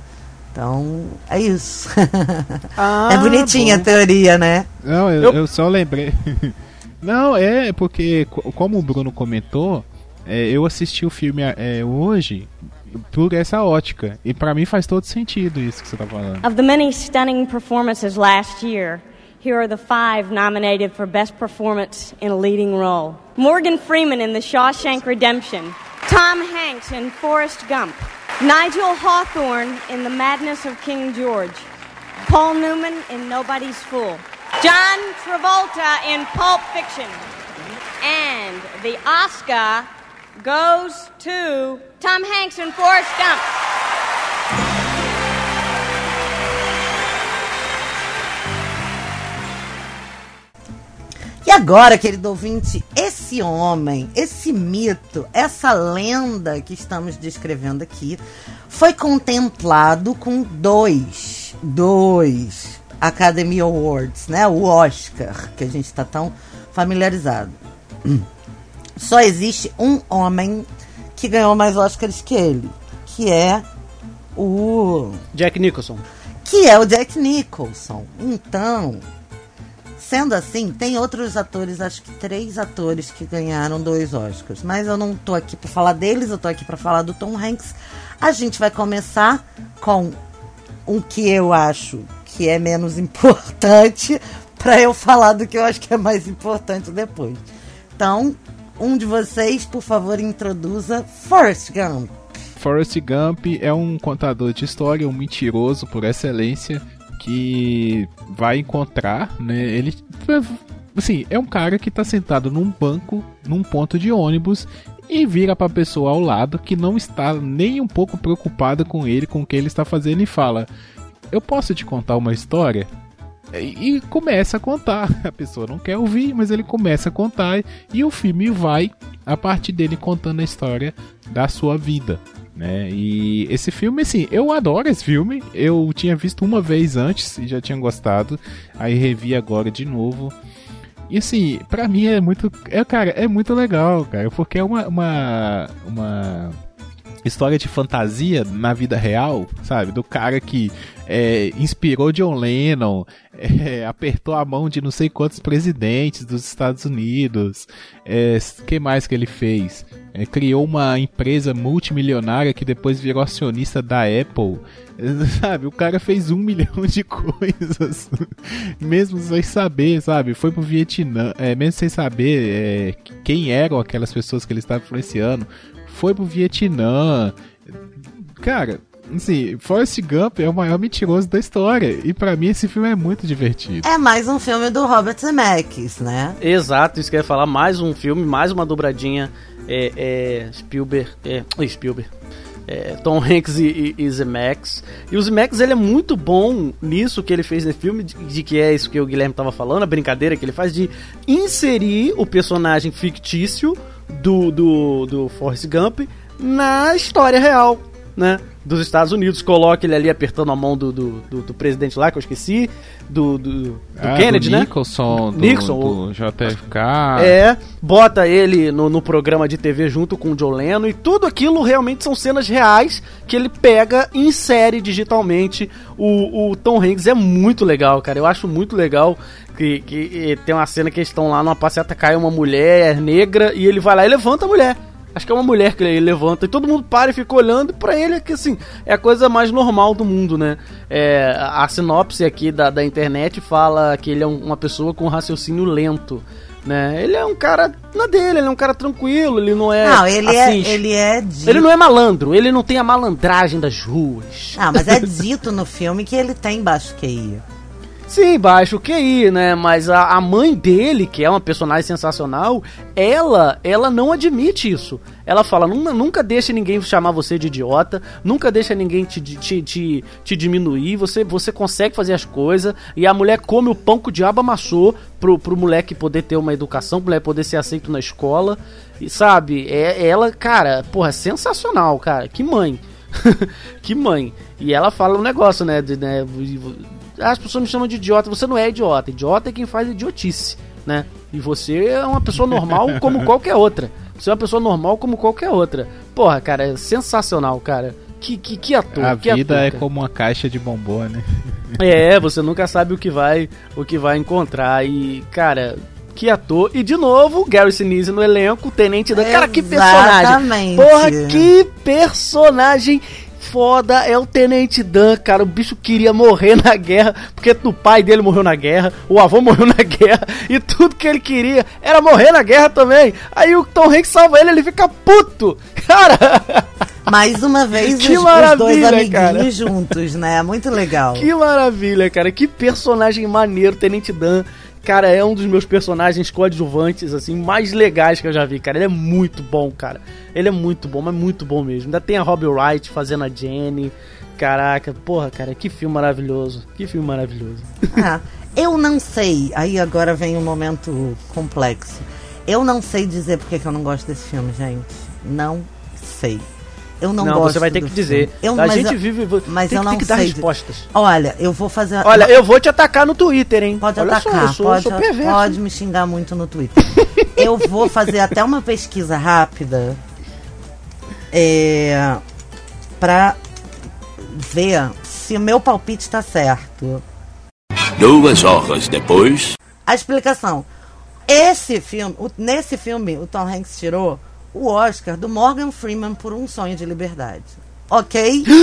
Então, é isso. Ah, é bonitinha bom. a teoria, né? Não, eu, Eu- eu só lembrei. Não, é porque, co- como o Bruno comentou, é, eu assisti o filme é, hoje por essa ótica. E pra mim faz todo sentido isso que você tá falando. Of the many stunning performances last year, here are the five nominated for Best Performance in a Leading Role Morgan Freeman in The Shawshank Redemption, Tom Hanks in Forrest Gump, Nigel Hawthorne in The Madness of King George, Paul Newman in Nobody's Fool, John Travolta in Pulp Fiction, and the Oscar goes to Tom Hanks in Forrest Gump. E agora, querido ouvinte, esse homem, esse mito, essa lenda que estamos descrevendo aqui, foi contemplado com dois, dois Academy Awards, né? O Oscar, que a gente está tão familiarizado. Só existe um homem que ganhou mais Oscars que ele, que é o Jack Nicholson. que é o Jack Nicholson. Então, sendo assim, tem outros atores, acho que três atores que ganharam dois Oscars, mas eu não tô aqui para falar deles, eu tô aqui para falar do Tom Hanks. A gente vai começar com um que eu acho que é menos importante para eu falar do que eu acho que é mais importante depois. Então, um de vocês, por favor, introduza Forrest Gump. Forrest Gump é um contador de história, um mentiroso por excelência que vai encontrar, né? Ele assim, é um cara que tá sentado num banco, num ponto de ônibus e vira pra pessoa ao lado que não está nem um pouco preocupada com ele, com o que ele está fazendo e fala: "Eu posso te contar uma história?" E e começa a contar. A pessoa não quer ouvir, mas ele começa a contar e o filme vai a partir dele contando a história da sua vida. Né? E esse filme, assim, eu adoro esse filme. Eu tinha visto uma vez antes e já tinha gostado. Aí revi agora de novo. E assim, pra mim é muito. É, cara, é muito legal, cara. Porque é uma, uma, uma história de fantasia na vida real, sabe? Do cara que é, inspirou John Lennon, é, apertou a mão de não sei quantos presidentes dos Estados Unidos. É, que mais que ele fez? É, criou uma empresa multimilionária que depois virou acionista da Apple. Sabe, o cara fez um milhão de coisas, mesmo sem saber, sabe? Foi pro Vietnã, é, mesmo sem saber é, quem eram aquelas pessoas que ele estava influenciando. Foi pro Vietnã. Cara, assim, Forrest Gump é o maior mentiroso da história. E pra mim esse filme é muito divertido. É mais um filme do Robert Zemeckis, né? Exato, isso que eu ia falar. Mais um filme, mais uma dobradinha. É, é, Spielberg. É, Spielberg. É, Tom Hanks e, e, e Zemeckis. E o Zemeckis ele é muito bom nisso que ele fez no filme, de, de que é isso que o Guilherme tava falando, a brincadeira que ele faz de inserir o personagem fictício do, do, do Forrest Gump na história real, né? Dos Estados Unidos. Coloca ele ali apertando a mão do, do, do, do presidente lá, que eu esqueci. Do, do, Ah, Kennedy, né? Nicholson, do, Nixon, do JFK. É, bota ele no, no programa de TV junto com o John Lennon e tudo aquilo realmente são cenas reais que ele pega e insere digitalmente. O, o Tom Hanks é muito legal, cara. Eu acho muito legal que, que eh, tem uma cena que eles estão lá numa passeata, cai uma mulher negra e ele vai lá e levanta a mulher. Acho que é uma mulher que ele levanta e todo mundo para e fica olhando. E pra ele é que assim, é a coisa mais normal do mundo, né? É, a sinopse aqui da, da internet fala que ele é um- uma pessoa com raciocínio lento. Né? Ele é um cara na dele, ele é um cara tranquilo, ele não é. Não, ele é, ele é dito. ele não é malandro, ele não tem a malandragem das ruas. Ah, mas é dito no filme que ele tem baixo QI. Sim, baixo QI, né? Mas a, a mãe dele, que é uma personagem sensacional, ela, ela não admite isso. Ela fala, nunca, deixe ninguém chamar você de idiota, nunca deixa ninguém te, te, te, te diminuir, você, você consegue fazer as coisas, e a mulher come o pão que o diabo amassou pro, pro moleque poder ter uma educação, pro moleque poder ser aceito na escola, e sabe, é, ela, cara, porra, sensacional, cara, que mãe. que mãe. E ela fala um negócio, né, de, né as pessoas me chamam de idiota. Você não é idiota. Idiota é quem faz idiotice, né? E você é uma pessoa normal como qualquer outra. Você é uma pessoa normal como qualquer outra. Porra, cara, é sensacional, cara. Que, que, que ator, A que vida ator, é cara. como uma caixa de bombom, né? É, você nunca sabe o que vai, o que vai encontrar. E, cara, que ator. E de novo, Gary Sinise no elenco, Tenente Dan. Cara, que personagem. Exatamente. Porra, que personagem foda é o Tenente Dan, cara. O bicho queria morrer na guerra, porque o pai dele morreu na guerra, o avô morreu na guerra, e tudo que ele queria era morrer na guerra também. Aí o Tom Hanks salva ele, ele fica puto. Cara, Mais uma vez, Que os, os dois amiguinhos cara. juntos, né? Muito legal. que maravilha, cara. Que personagem maneiro, Tenente Dan. Cara, é um dos meus personagens coadjuvantes, assim, mais legais que eu já vi, cara. Ele é muito bom, cara. Ele é muito bom, mas muito bom mesmo. Ainda tem a Robbie Wright fazendo a Jenny. Caraca, porra, cara, que filme maravilhoso. Que filme maravilhoso. Ah, Eu não sei, aí agora vem um momento complexo. Eu não sei dizer porque que eu não gosto desse filme, gente. Não sei. Eu não, Não, gosto você vai ter que dizer. Eu, A mas gente eu- vive- Mas tem eu não tem que dar sei. respostas. Olha, eu vou fazer. Olha, eu vou te atacar no Twitter, hein? Pode Olha atacar, só, eu sou, pode, sou perverso. pode me xingar muito no Twitter. eu vou fazer até uma pesquisa rápida é, pra ver se o meu palpite tá certo. Duas horas depois. A explicação. Esse filme, o- nesse filme, o Tom Hanks tirou o Oscar do Morgan Freeman por Um Sonho de Liberdade. Ok?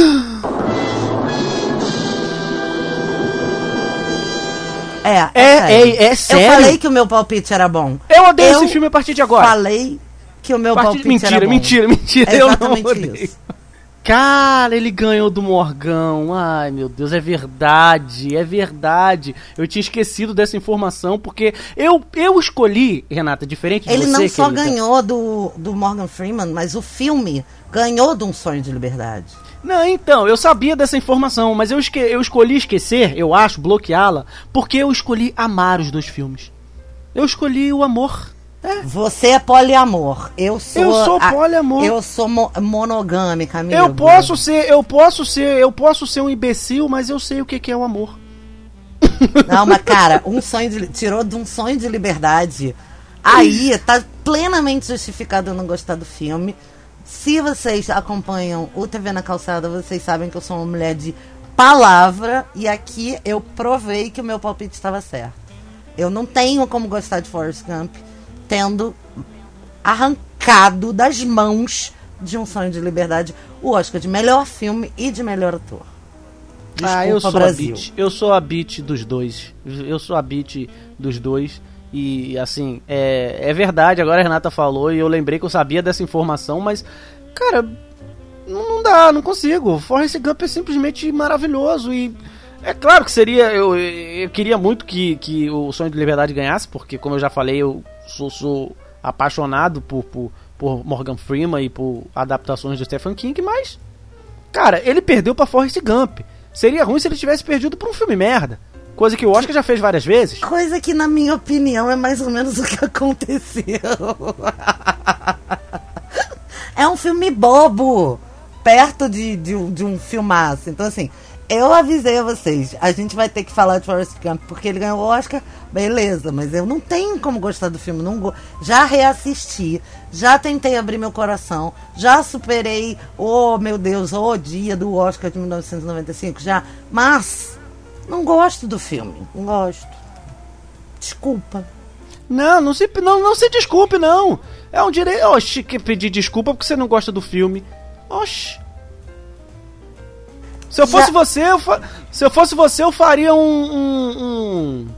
É, É, é- é sério? Eu falei que o meu palpite era bom. Eu odeio esse filme a partir de agora. Falei que o meu palpite mentira, era bom. mentira, mentira, É eu não exatamente odeio. isso. Cara, ele ganhou do Morgão. Ai, meu Deus, é verdade, é verdade. Eu tinha esquecido dessa informação porque eu, eu escolhi, Renata, diferente de Ele você. não só querida. ganhou do, do Morgan Freeman, mas o filme ganhou de Um Sonho de Liberdade. Não, então, eu sabia dessa informação, mas eu, esque- eu escolhi esquecer, eu acho, bloqueá-la, porque eu escolhi amar os dois filmes. Eu escolhi o amor. Você é poliamor. Eu sou. Eu sou a- poliamor. Eu sou mo- monogâmica, amigo. Eu posso ser, eu posso ser, eu posso ser um imbecil, mas eu sei o que que é o amor. Não, mas cara, um sonho de, tirou de um sonho de liberdade. Aí tá plenamente justificado eu não gostar do filme. Se vocês acompanham o TV na Calçada, vocês sabem que eu sou uma mulher de palavra. E aqui eu provei que o meu palpite estava certo. Eu não tenho como gostar de Forrest Gump tendo arrancado das mãos de um sonho de liberdade o Oscar de melhor filme e de melhor ator. Desculpa, ah, eu sou Brasil. a beat. Eu sou a beat dos dois. Eu sou a beat dos dois. E assim, é, é verdade, agora a Renata falou e eu lembrei que eu sabia dessa informação, mas, cara, não, não dá, não consigo. Forrest Gump é simplesmente maravilhoso e. É claro que seria. Eu, eu queria muito que, que o Sonho de Liberdade ganhasse, porque, como eu já falei, eu sou, sou apaixonado por, por, por Morgan Freeman e por adaptações do Stephen King, mas. Cara, ele perdeu pra Forrest Gump. Seria ruim se ele tivesse perdido pra um filme merda. Coisa que o Oscar já fez várias vezes. Coisa que, na minha opinião, é mais ou menos o que aconteceu. é um filme bobo, perto de, de, de um filmaço. Então, assim, eu avisei a vocês, a gente vai ter que falar de Forrest Gump, porque ele ganhou o Oscar, beleza, mas eu não tenho como gostar do filme. Não já reassisti, já tentei abrir meu coração, já superei, oh meu Deus, o dia do Oscar de 1995, já, mas não gosto do filme, não gosto. Desculpa. Não, não se, não, não se desculpe, não. É um direito. Oxi, que pedir desculpa porque você não gosta do filme. Oxi. Se eu fosse Já- você, eu fa- se eu fosse você, eu faria um, um, um-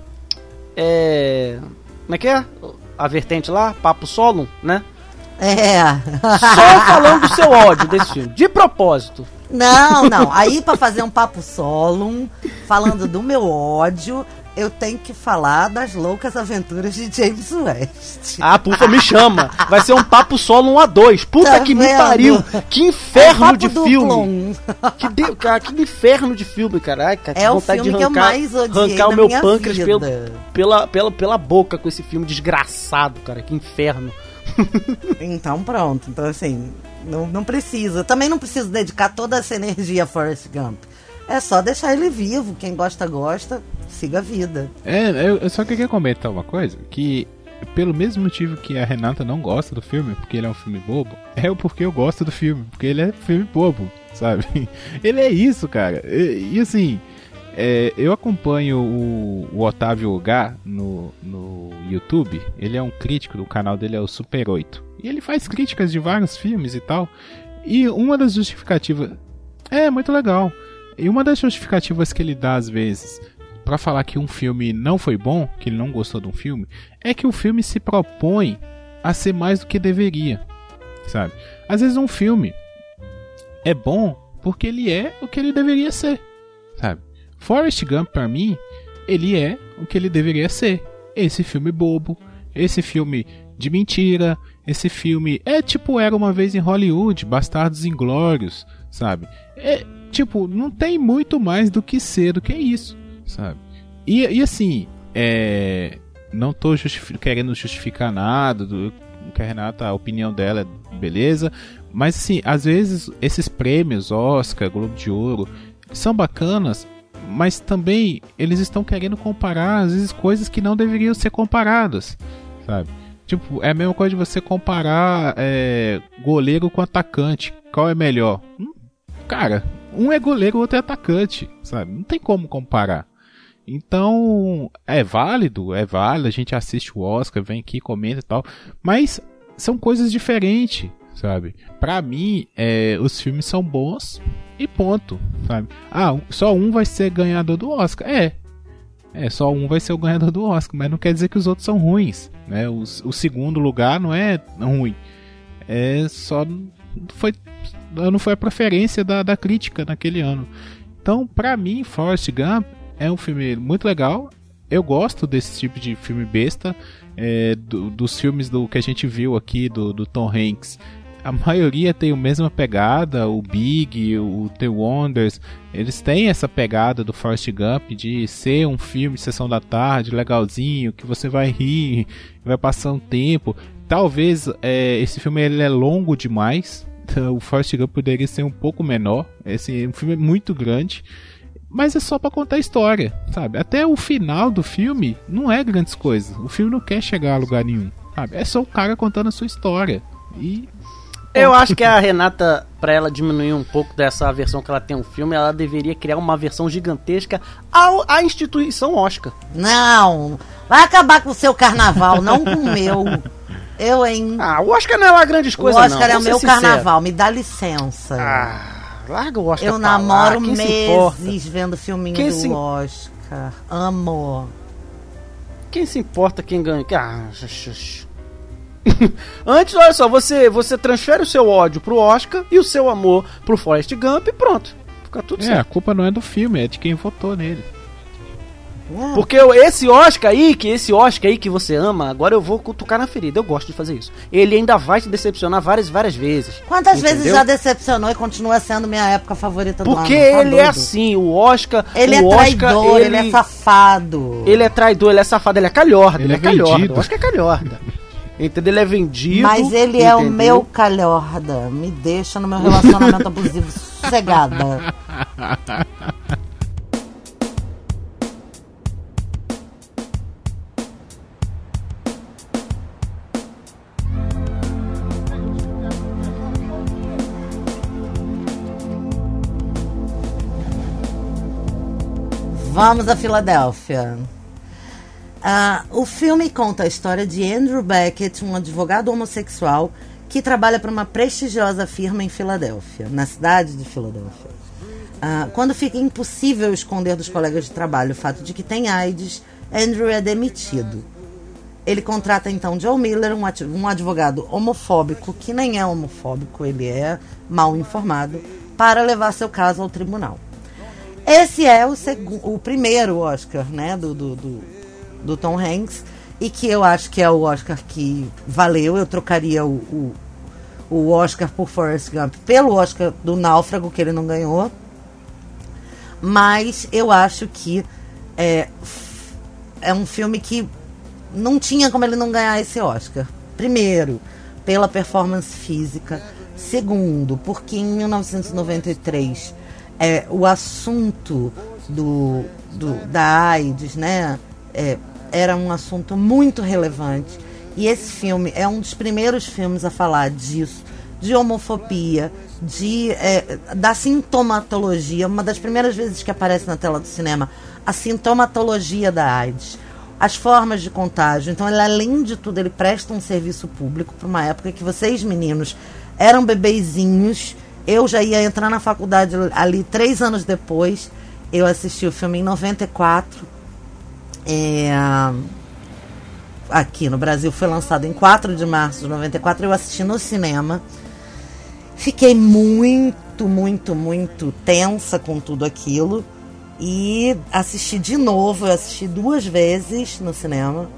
É. Como é que é? A vertente lá? Papo solo, né? É. Só falando do seu ódio desse filme. De propósito. Não, não. Aí pra fazer um papo solo, falando do meu ódio, eu tenho que falar das loucas aventuras de James West. Ah, pufa, me chama. Vai ser um papo solo 1 a 2 Puta Tá que me vendo? pariu. Que É inferno papo de filme. Que, de- cara, que inferno de filme, cara. Ai, cara, que É o vontade filme de que eu arrancar, mais odiei arrancar o meu pâncreas pelo, pela, pela, pela boca com esse filme desgraçado, cara. Que inferno. Então pronto. Então assim, não, não precisa. Também não preciso dedicar toda essa energia a Forrest Gump. É só deixar ele vivo. Quem gosta, gosta. Siga a vida. É, eu, só queria comentar uma coisa, que pelo mesmo motivo que a Renata não gosta do filme, porque ele é um filme bobo, é o porque eu gosto do filme, porque ele é filme bobo, sabe? Ele é isso, cara. E, e assim, é, eu acompanho o, o Otávio Gá no, no YouTube, ele é um crítico, o canal dele é o Super 8. E ele faz críticas de vários filmes e tal. E uma das justificativas. É, muito legal. E uma das justificativas que ele dá às vezes pra falar que um filme não foi bom, que ele não gostou de um filme, é que o filme se propõe a ser mais do que deveria, sabe? Às vezes um filme é bom porque ele é o que ele deveria ser, sabe? Forrest Gump pra mim, ele é o que ele deveria ser. Esse filme bobo, esse filme de mentira, esse filme é tipo era uma vez em Hollywood, Bastardos Inglórios, sabe? É tipo, não tem muito mais do que ser do que isso, sabe? E, e assim, é, não tô justifi querendo justificar nada do que a Renata, a opinião dela é beleza, mas assim, às vezes esses prêmios, Oscar, Globo de Ouro, são bacanas, mas também eles estão querendo comparar às vezes coisas que não deveriam ser comparadas, sabe? Tipo, é a mesma coisa de você comparar é, goleiro com atacante. Qual é melhor? Hum, cara, um é goleiro, o outro é atacante, sabe? Não tem como comparar. Então, é válido, é válido, a gente assiste o Oscar, vem aqui, comenta e tal, mas são coisas diferentes, sabe? Pra mim, é, os filmes são bons e ponto, sabe? Ah, só um vai ser ganhador do Oscar. É, é, só um vai ser o ganhador do Oscar, mas não quer dizer que os outros são ruins, né? O, o segundo lugar não é ruim, é só foi não foi a preferência da, da crítica naquele ano. Então, pra mim, Forrest Gump é um filme muito legal. Eu gosto desse tipo de filme besta. É, do, dos filmes do que a gente viu aqui do, do, Tom Hanks. A maioria tem a mesma pegada, o Big, o The Wonders, eles têm essa pegada do Forrest Gump de ser um filme de sessão da tarde, legalzinho, que você vai rir, vai passar um tempo. Talvez é, esse filme ele é longo demais, então, o Forrest Gump poderia ser um pouco menor. Esse um filme é muito grande mas é só para contar a história, sabe? Até o final do filme não é grandes coisas. O filme não quer chegar a lugar nenhum, sabe? É só o cara contando a sua história. E eu acho que a Renata, para ela diminuir um pouco dessa versão que ela tem um filme, ela deveria criar uma versão gigantesca ao, à instituição Oscar. Não, vai acabar com o seu carnaval, não com o meu. Eu, hein? Ah, o Oscar não é uma grande coisa, não. O Oscar não, é o meu sincero. carnaval, me dá licença. Ah. Larga o Oscar Eu namoro meses vendo filminho quem do se... Oscar. Amo. Quem se importa quem ganha? Ah, Antes, olha só, você, você transfere o seu ódio pro Oscar e o seu amor pro Forrest Gump e pronto. Fica tudo é, certo. a culpa não é do filme, é de quem votou nele. Porque esse Oscar aí, que esse Oscar aí que você ama, agora eu vou cutucar na ferida. Eu gosto de fazer isso. Ele ainda vai te decepcionar várias, várias vezes. Quantas entendeu? vezes já decepcionou e continua sendo minha época favorita do Porque ano? Porque tá ele é assim, o Oscar. Ele o é traidor, Oscar, ele... ele... é safado. Ele é traidor, ele é safado, ele é calhorda. Ele, ele é, é calhorda. O Oscar é calhorda. Entendeu? Ele é vendido. Mas ele entendeu? é o meu calhorda. Me deixa no meu relacionamento abusivo sossegada. Vamos a Filadélfia. Uh, o filme conta a história de Andrew Beckett, um advogado homossexual que trabalha para uma prestigiosa firma em Filadélfia, na cidade de Filadélfia. Uh, quando fica impossível esconder dos colegas de trabalho o fato de que tem AIDS, Andrew é demitido. Ele contrata então Joe Miller, um advogado homofóbico, que nem é homofóbico, ele é mal informado, para levar seu caso ao tribunal. Esse é o, o primeiro Oscar, né, do, do, do, do, Tom Hanks. E que eu acho que é o Oscar que valeu. Eu trocaria o, o, o Oscar por Forrest Gump pelo Oscar do Náufrago, que ele não ganhou. Mas eu acho que é, é um filme que não tinha como ele não ganhar esse Oscar. Primeiro, pela performance física. Segundo, porque em 1993 é, o assunto do, do, da AIDS, né, é, era um assunto muito relevante. E esse filme é um dos primeiros filmes a falar disso, de homofobia, de, é, da sintomatologia, uma das primeiras vezes que aparece na tela do cinema, a sintomatologia da AIDS, as formas de contágio. Então, ele, além de tudo, ele presta um serviço público para uma época que vocês, meninos, eram bebezinhos eu já ia entrar na faculdade ali três anos depois. Eu assisti o filme em 94. É, aqui no Brasil foi lançado em 4 de março de 94. Eu assisti no cinema. Fiquei muito, muito, muito tensa com tudo aquilo. E assisti de novo. Eu assisti duas vezes no cinema.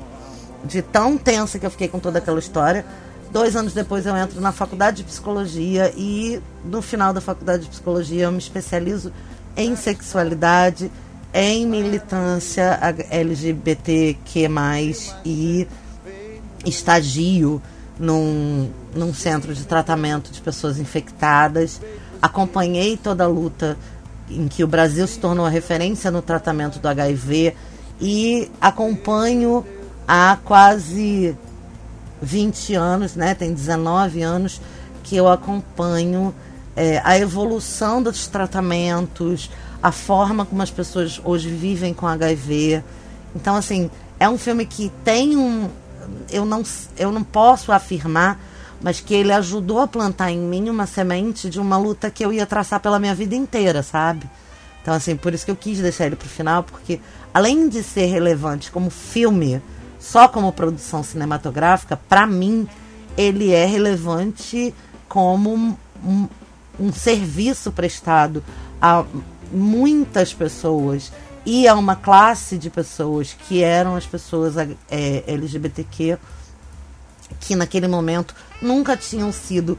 De tão tensa que eu fiquei com toda aquela história. Dois anos depois eu entro na faculdade de psicologia e no final da faculdade de psicologia eu me especializo em sexualidade em militância LGBTQ+, e estagio num, num centro de tratamento de pessoas infectadas. Acompanhei toda a luta em que o Brasil se tornou a referência no tratamento do HIV e acompanho há quase 20 anos, né? Tem 19 anos que eu acompanho é, a evolução dos tratamentos, a forma como as pessoas hoje vivem com HIV. Então, assim, é um filme que tem um. Eu não, eu não posso afirmar, mas que ele ajudou a plantar em mim uma semente de uma luta que eu ia traçar pela minha vida inteira, sabe? Então, assim, por isso que eu quis deixar ele pro final, porque além de ser relevante como filme, só como produção cinematográfica, para mim, ele é relevante como um, um, um serviço prestado a muitas pessoas e a uma classe de pessoas que eram as pessoas é, LGBTQ que naquele momento nunca tinham sido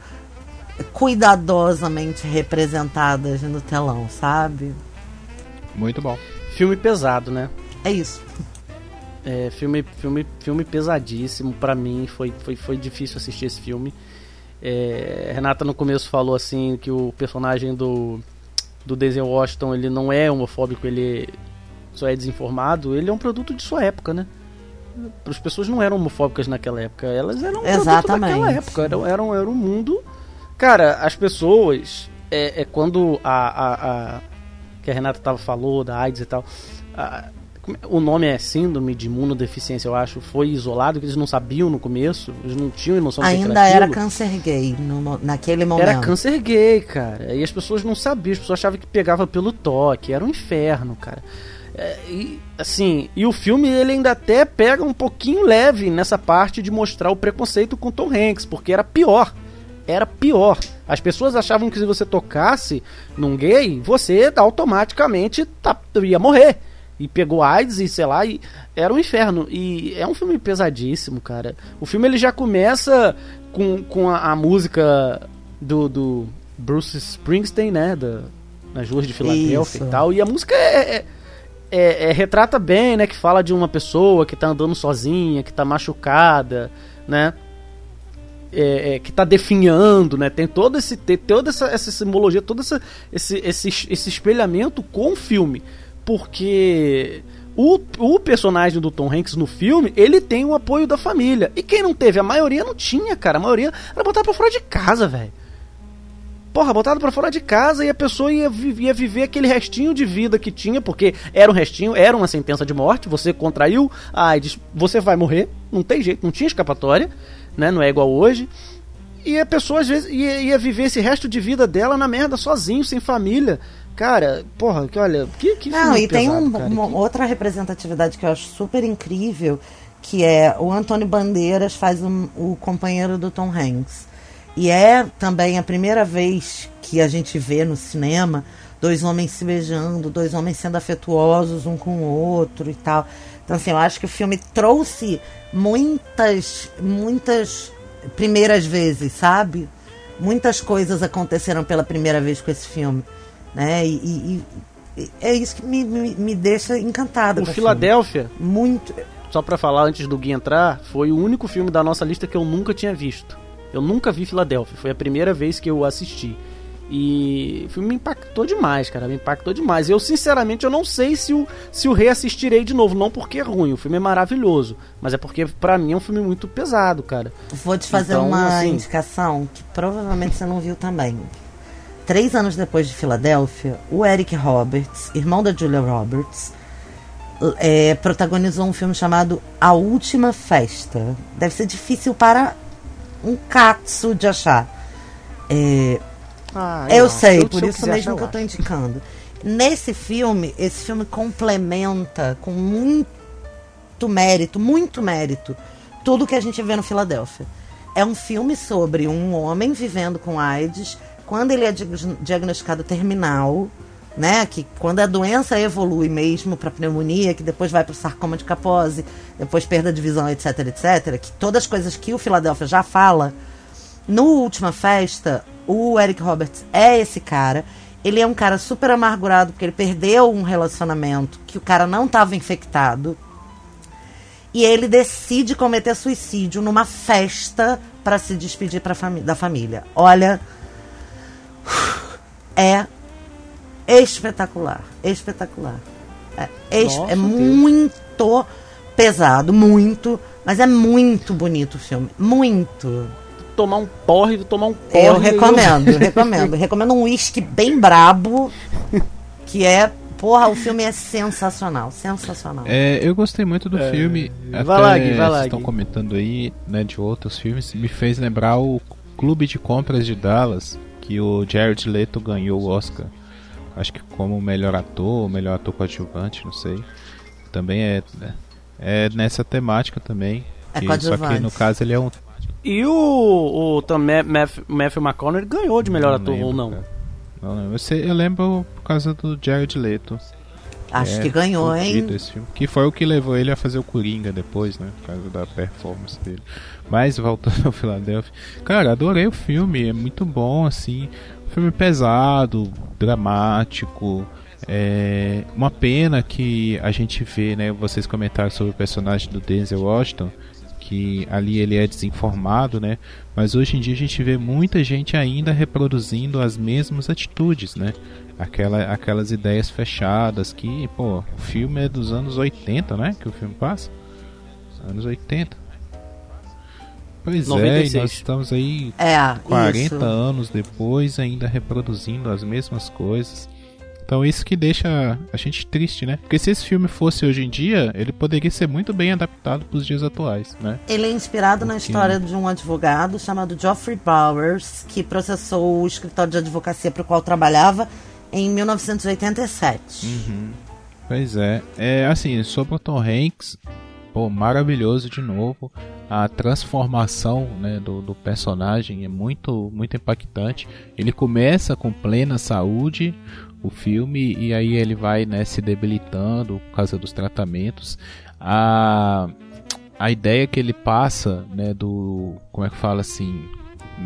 cuidadosamente representadas no telão, sabe? Muito bom. Filme pesado, né? É isso. É, filme, filme, filme pesadíssimo para mim. Foi, foi, foi difícil assistir esse filme. É, Renata no começo falou assim que o personagem do do Denzel Washington ele não é homofóbico, ele só é desinformado. Ele é um produto de sua época, né? As pessoas não eram homofóbicas naquela época, elas eram um Exatamente. produto daquela época. Era, era, era um mundo. Cara, as pessoas é, é quando a, a, a que a Renata tava falou da AIDS e tal. A, o nome é síndrome de imunodeficiência, eu acho, foi isolado, que eles não sabiam no começo, eles não tinham noção Ainda que era, era aquilo. câncer gay no, naquele momento. Era câncer gay, cara. E as pessoas não sabiam, as pessoas achavam que pegava pelo toque, era um inferno, cara. É, e assim, e o filme ele ainda até pega um pouquinho leve nessa parte de mostrar o preconceito com Tom Hanks, porque era pior. Era pior. As pessoas achavam que se você tocasse num gay, você automaticamente tá, ia morrer e pegou AIDS e sei lá, e era um inferno. E é um filme pesadíssimo, cara. O filme ele já começa com, com a, a música do, do Bruce Springsteen, né? Da, nas ruas de Filadélfia Isso. e tal. E a música é, é, é- é- retrata bem, né? Que fala de uma pessoa que tá andando sozinha, que tá machucada, né? é, é, que está definhando, né? Tem todo esse tem toda essa, essa simbologia, todo essa, esse, esse, esse espelhamento com o filme, porque o, o personagem do Tom Hanks no filme ele tem o apoio da família e quem não teve, a maioria não tinha, cara, a maioria era botada pra fora de casa, velho. Porra, botado pra fora de casa e a pessoa ia, ia viver aquele restinho de vida que tinha, porque era um restinho, era uma sentença de morte. Você contraiu a AIDS, você vai morrer, não tem jeito, não tinha escapatória, né? Não é igual hoje. E a pessoa às vezes ia, ia viver esse resto de vida dela na merda, sozinho, sem família. Cara, porra, que olha, que, que Não, e tem pesado, um- cara, uma que- outra representatividade que eu acho super incrível, que é o Antônio Bandeiras faz um- o companheiro do Tom Hanks. E é também a primeira vez que a gente vê no cinema dois homens se beijando, dois homens sendo afetuosos um com o outro e tal. Então, assim, eu acho que o filme trouxe muitas, muitas primeiras vezes, sabe? Muitas coisas aconteceram pela primeira vez com esse filme, né? E, e- e é isso que me, me, me deixa encantada. O Filadélfia, muito. Só pra falar antes do Gui entrar, foi o único filme da nossa lista que eu nunca tinha visto. Eu nunca vi Filadélfia, foi a primeira vez que eu assisti. E o filme me impactou demais, cara, me impactou demais. Eu, sinceramente, eu não sei se o, se o reassistirei de novo, não porque é ruim, o filme é maravilhoso, mas é porque pra mim é um filme muito pesado, cara. Vou te fazer Então, uma assim- indicação que provavelmente você não viu também. Três anos depois de Filadélfia, o Eric Roberts, irmão da Julia Roberts, é, protagonizou um filme chamado A Última Festa. Deve ser difícil para um katsu de achar. É, Ah, eu sei, Eu- por isso mesmo achar, que eu acho. indicando. Nesse filme, esse filme complementa com muito mérito, muito mérito, tudo que a gente vê no Filadélfia. É um filme sobre um homem vivendo com AIDS, quando ele é diag- diagnosticado terminal, né? Que quando a doença evolui mesmo para pneumonia, que depois vai para o sarcoma de Kaposi, depois perda de visão, etc, etc, que todas as coisas que o Filadélfia já fala, no Última Festa, o Eric Roberts é esse cara Ele é um cara super amargurado porque ele perdeu um relacionamento que o cara não estava infectado. E ele decide cometer suicídio numa festa para se despedir pra fami da família. Olha, é espetacular, espetacular. É, Nossa, é muito pesado, muito, mas é muito bonito o filme, muito. Tomar um porre, tomar um porre. Eu recomendo, recomendo. Recomendo um uísque bem brabo, que é, porra, o filme é sensacional, sensacional. É, eu gostei muito do É, filme. vai até lá, Gui, vai lá, Vocês estão comentando aí, né, de outros filmes. Me fez lembrar o Clube de Compras de Dallas, que o Jared Leto ganhou o Oscar. Acho que como melhor ator, melhor ator coadjuvante, não sei. Também é, é nessa temática também. É que- só que coadjuvante. no caso ele é um. E o, o também Matthew, Matthew McConaughey ganhou de melhor ator lembro, ou não? cara. Não lembro. Eu, sei- eu lembro por causa do Jared Leto. Acho É, que ganhou, hein? Que foi o que levou ele a fazer o Coringa depois, né? Por causa da performance dele. Mas voltando ao Philadelphia. Cara, adorei o filme. É muito bom, assim. Filme pesado, dramático. É uma pena que a gente vê, né? Vocês comentaram sobre o personagem do Denzel Washington. Que ali ele é desinformado, né? Mas hoje em dia a gente vê muita gente ainda reproduzindo as mesmas atitudes, né? Aquela, aquelas ideias fechadas que, pô, o filme é dos anos 80, né? Que o filme passa? Anos 80. Pois é, 96. e nós estamos aí É, 40 isso. anos depois ainda reproduzindo as mesmas coisas. Então isso que deixa a gente triste, né? Porque se esse filme fosse hoje em dia, ele poderia ser muito bem adaptado para os dias atuais, né? Ele é inspirado na Ok. história de um advogado chamado Geoffrey Bowers, que processou o escritório de advocacia para o qual trabalhava em 1987. Uhum. Pois é. É assim, sobre o Tom Hanks, pô, maravilhoso de novo. A transformação né, do, do personagem é muito, muito impactante. Ele começa com plena saúde o filme e aí ele vai né, se debilitando por causa dos tratamentos. A, a ideia que ele passa né, do. Como é que fala assim?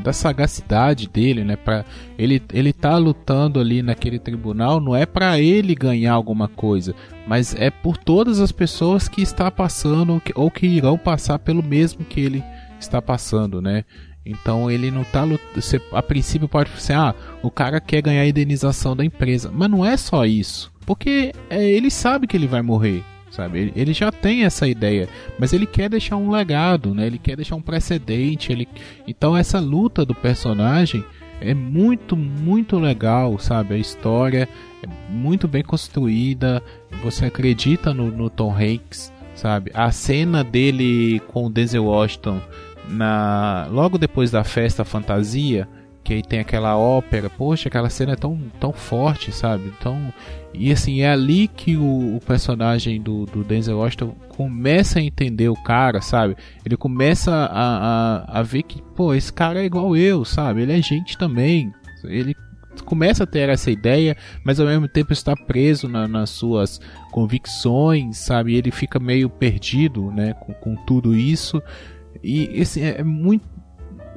Da sagacidade dele, né? Para ele ele tá lutando ali naquele tribunal não é para ele ganhar alguma coisa, mas é por todas as pessoas que está passando ou que, irão passar pelo mesmo que ele está passando, né? Então ele não tá lut- você a princípio pode ser ah, o cara quer ganhar a indenização da empresa, mas não é só isso, porque é, ele sabe que ele vai morrer, sabe? Ele, já tem essa ideia, mas ele quer deixar um legado, né? Ele quer deixar um precedente, ele então essa luta do personagem é muito, muito legal, sabe? A história é muito bem construída, você acredita no, no Tom Hanks, sabe? A cena dele com o Denzel Washington na logo depois da festa fantasia, que aí tem aquela ópera, poxa, aquela cena é tão, tão forte, sabe? Então, e assim, é ali que o, o personagem do, do Denzel Washington começa a entender o cara, sabe? Ele começa a, a, a ver que, pô, esse cara é igual eu, sabe? Ele é gente também. Ele começa a ter essa ideia, mas ao mesmo tempo está preso na- nas suas convicções, sabe? Ele fica meio perdido, né, com, com tudo isso. E assim, é, é muito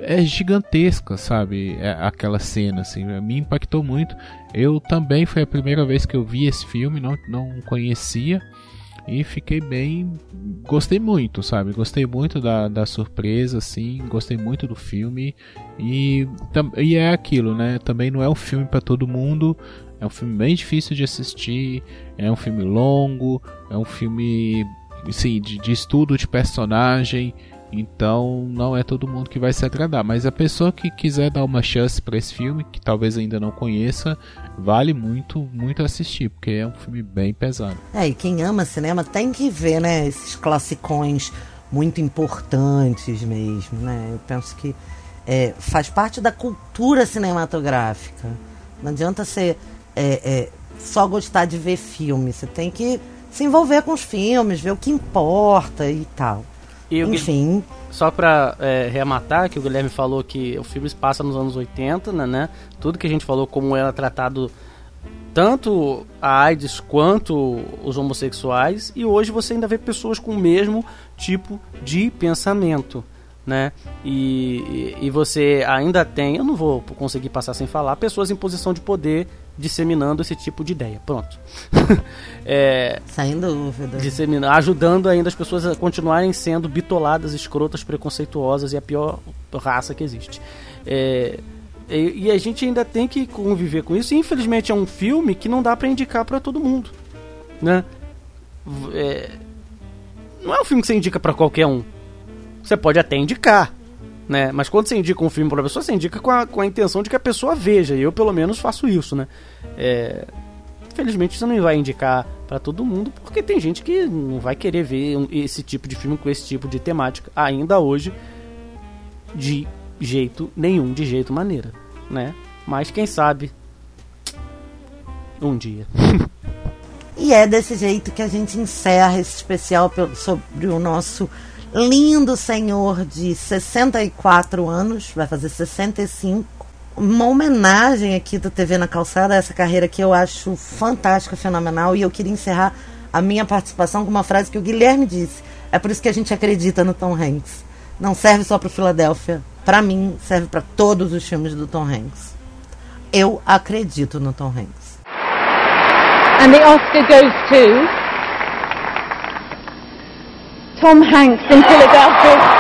é gigantesca, sabe? É aquela cena, assim, me impactou muito. Eu também foi a primeira vez que eu vi esse filme, não, não conhecia e fiquei bem, gostei muito, sabe? Gostei muito da, da surpresa, assim, gostei muito do filme e, e é aquilo, né? Também não é um filme para todo mundo. É um filme bem difícil de assistir, é um filme longo, é um filme, assim, de, de estudo de personagem. Então não é todo mundo que vai se agradar, mas a pessoa que quiser dar uma chance para esse filme, que talvez ainda não conheça, vale muito, muito assistir, porque é um filme bem pesado. É, e quem ama cinema tem que ver, né, esses classicões muito importantes mesmo, né? Eu penso que é, faz parte da cultura cinematográfica. Não adianta você é, é, só gostar de ver filme, você tem que se envolver com os filmes, ver o que importa e tal. Enfim, Só pra é, reamatar, que o Guilherme falou que o filme passa nos anos 80, né, né? Tudo que a gente falou, como era tratado tanto a AIDS quanto os homossexuais, e hoje você ainda vê pessoas com o mesmo tipo de pensamento, né? E, e você ainda tem, eu não vou conseguir passar sem falar, pessoas em posição de poder disseminando esse tipo de ideia. Pronto. é, Sem dúvida. dissemina- ajudando ainda as pessoas a continuarem sendo bitoladas, escrotas, preconceituosas e a pior raça que existe. É, e, e a gente ainda tem que conviver com isso. E, infelizmente é um filme que não dá pra indicar pra todo mundo, né? É, não é um filme que você indica pra qualquer um. Você pode até indicar, né? Mas quando você indica um filme pra pessoa, você indica com a, com a intenção de que a pessoa veja. E eu, pelo menos, faço isso, né? É, Infelizmente você não vai indicar pra todo mundo, porque tem gente que não vai querer ver esse tipo de filme com esse tipo de temática ainda hoje de jeito nenhum, de jeito maneira, né? Mas quem sabe um dia. E é desse jeito que a gente encerra esse especial sobre o nosso lindo senhor de 64 anos, vai fazer 65. Uma homenagem aqui do TV na Calçada essa carreira que eu acho fantástica, fenomenal. E eu queria encerrar a minha participação com uma frase que o Guilherme disse. É por isso que a gente acredita no Tom Hanks. Não serve só para Filadélfia. Para mim, serve para todos os filmes do Tom Hanks. Eu acredito no Tom Hanks. And the Oscar goes to Tom Hanks in Philadelphia.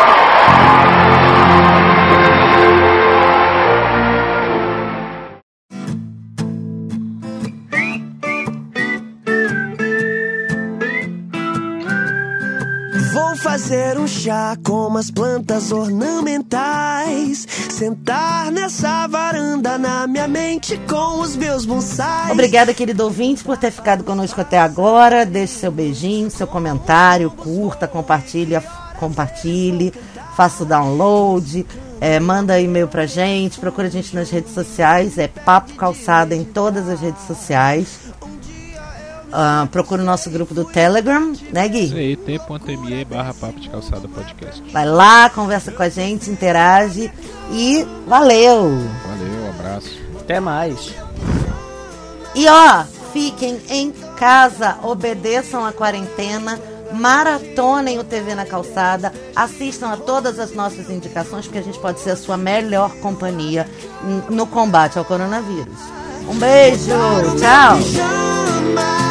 Fazer um chá com umas plantas ornamentais. Sentar nessa varanda na minha mente com os meus bonsais. Obrigada, querido ouvinte, por ter ficado conosco até agora. Deixe seu beijinho, seu comentário, curta, compartilha, compartilhe, faça o download, é, manda e-mail pra gente, procura a gente nas redes sociais, é Papo Calçada em todas as redes sociais. Ah, procura o nosso grupo do Telegram, né, Gui? Isso aí, t.me barra papo de calçada podcast. Vai lá, conversa com a gente, interage e valeu! Valeu, abraço. Até mais. E ó, fiquem em casa, obedeçam a quarentena, maratonem o TV na calçada, assistam a todas as nossas indicações, porque a gente pode ser a sua melhor companhia no combate ao coronavírus. Um beijo, tchau!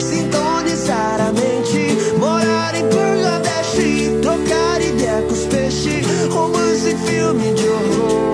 sintonizar a mente. Morar em Bangladesh, trocar ideia com os peixes. Romance e filme de horror.